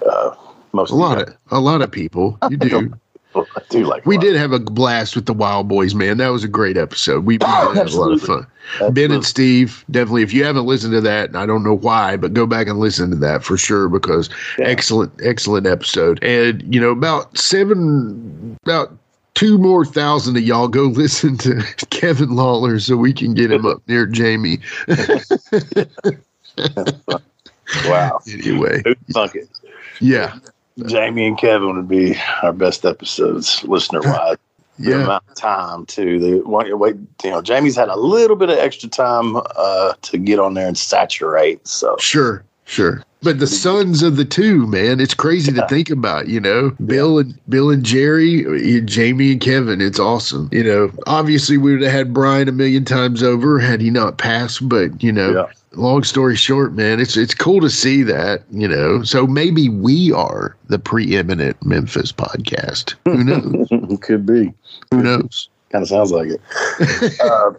uh, most a lot of a lot of people. You do. I do like. We did have a blast with the Wild Boys, man. That was a great episode. We, we had a lot of fun. Absolutely. Ben and Steve, definitely. If you haven't listened to that, I don't know why, but go back and listen to that for sure because yeah. excellent, excellent episode. And you know, about seven, about two more thousand of y'all go listen to Kevin Lawler so we can get him up near Jamie. wow. Anyway, fuck it. Yeah. Jamie and Kevin would be our best episodes, listener wise. yeah. The amount of time too. The wait, you know, Jamie's had a little bit of extra time uh, to get on there and saturate. So sure, sure. But the sons of the two, man, it's crazy yeah. to think about. You know, Bill and Bill and Jerry, Jamie and Kevin. It's awesome. You know, obviously we would have had Brian a million times over had he not passed. But you know, yeah long story short, man, it's it's cool to see that, you know. So maybe we are the preeminent Memphis podcast. Who knows? Could be. Who knows? Kind of sounds like it. uh,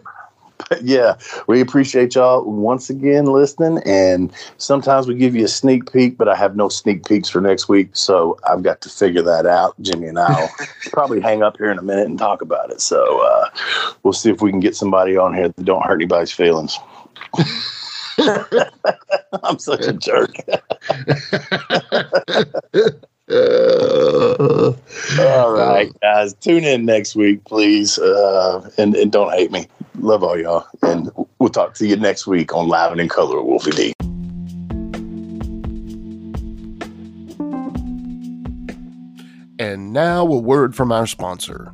yeah, we appreciate y'all once again listening. And sometimes we give you a sneak peek, but I have no sneak peeks for next week. So I've got to figure that out. Jimmy and I'll probably hang up here in a minute and talk about it. So uh, we'll see if we can get somebody on here that don't hurt anybody's feelings. I'm such a jerk. all right, guys. Tune in next week, please. Uh, and, and don't hate me. Love all y'all. And we'll talk to you next week on Live and in Color with Wolfie D. And now a word from our sponsor.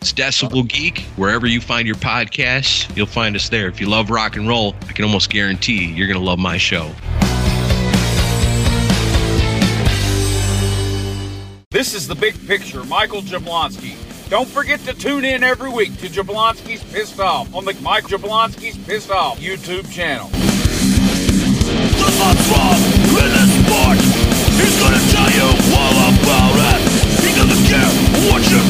It's Decibel Geek. Wherever you find your podcasts, you'll find us there. If you love rock and roll, I can almost guarantee you're going to love my show. This is the big picture, Michael Jablonski. Don't forget to tune in every week to Jablonski's Pissed Off on the Mike Jablonski's Pissed Off YouTube channel. what's wrong with this sport. He's gonna tell you all about it. He doesn't care what you think.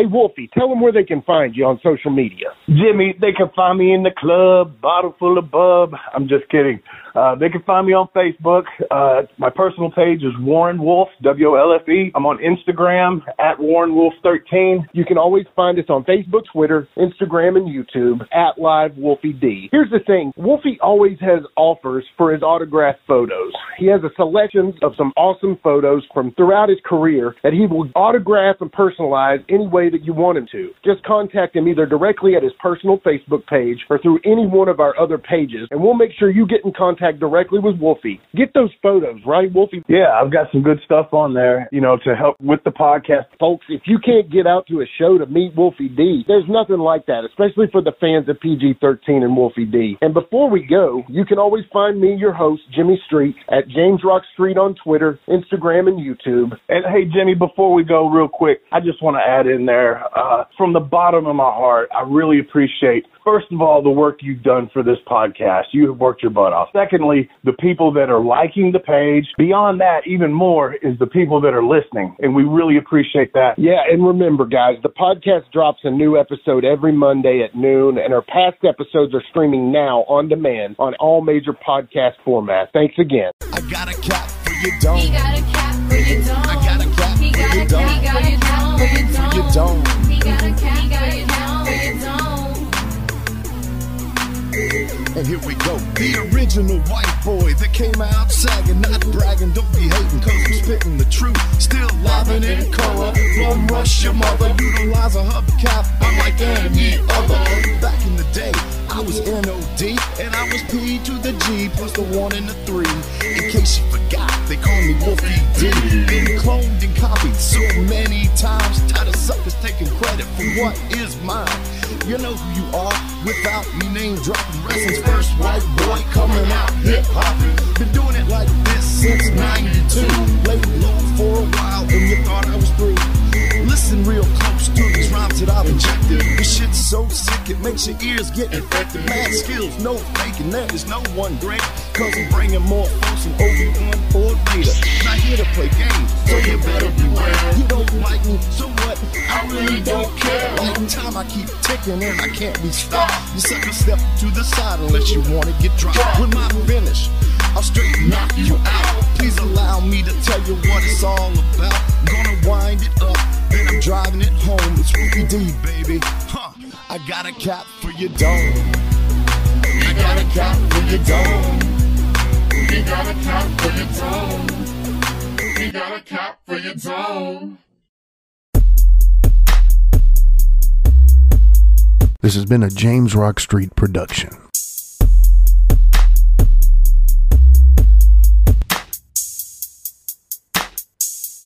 Hey, Wolfie, tell them where they can find you on social media. Jimmy, they can find me in the club, bottle full of bub. I'm just kidding. Uh, they can find me on Facebook. Uh, my personal page is Warren Wolfe, W-O-L-F-E. I'm on Instagram at Warren Wolfe 13. You can always find us on Facebook, Twitter, Instagram, and YouTube at Live Wolfie D. Here's the thing. Wolfie always has offers for his autographed photos. He has a selection of some awesome photos from throughout his career that he will autograph and personalize any way that you want him to. Just contact him either directly at his personal Facebook page or through any one of our other pages, and we'll make sure you get in contact directly with Wolfie. Get those photos, right, Wolfie? Yeah, I've got some good stuff on there, you know, to help with the podcast. Folks, if you can't get out to a show to meet Wolfie D, there's nothing like that, especially for the fans of PG 13 and Wolfie D. And before we go, you can always find me, your host, Jimmy Street, at James Rock Street on Twitter, Instagram, and YouTube. And hey, Jimmy, before we go, real quick, I just want to add in there, uh, from the bottom of my heart, I really appreciate First of all, the work you've done for this podcast. You have worked your butt off. Secondly, the people that are liking the page. Beyond that, even more is the people that are listening. And we really appreciate that. Yeah. And remember, guys, the podcast drops a new episode every Monday at noon, and our past episodes are streaming now on demand on all major podcast formats. Thanks again. I got a cat for your dome. He got a cat for your dome. A cat for your dome. And here we go. The original white boy that came out sagging, not bragging, don't be hating, cause I'm spitting the truth. Still livin' in color. From rush your mother, utilize a hubcap, unlike any other. Back in the day, I was NOD, and I was P to the G, plus the one and the three. In case you forgot, they call me Wolfie D. Been cloned and copied so many times, tired of suckers taking credit for what is mine. You know who you are without me name dropping. Wrestling's first white boy coming out hip hop. Been doing it like this since 92. Laid low for a while and you thought I was through. Listen real close to these rhymes that I've injected. This shit's so sick it makes your ears get infected. Mad skills, no faking, there is no one great. Cause I'm bringing more folks than Obi-Wan or Vader. Not here to play games, so you better beware. You don't like me, so what? I really don't care. Like time I keep ticking and I can't be stopped. You sucker step to the side unless you wanna get dropped. With my finish, I'll straight knock you out. Please allow me to tell you what it's all about. Gonna wind it up, then I'm driving it home. It's Ruby D, baby. Huh. I got a cap for your dome. I got a cap for your dome. We got a cap for your dome. We got a cap for your dome. This has been a James Rock Street production.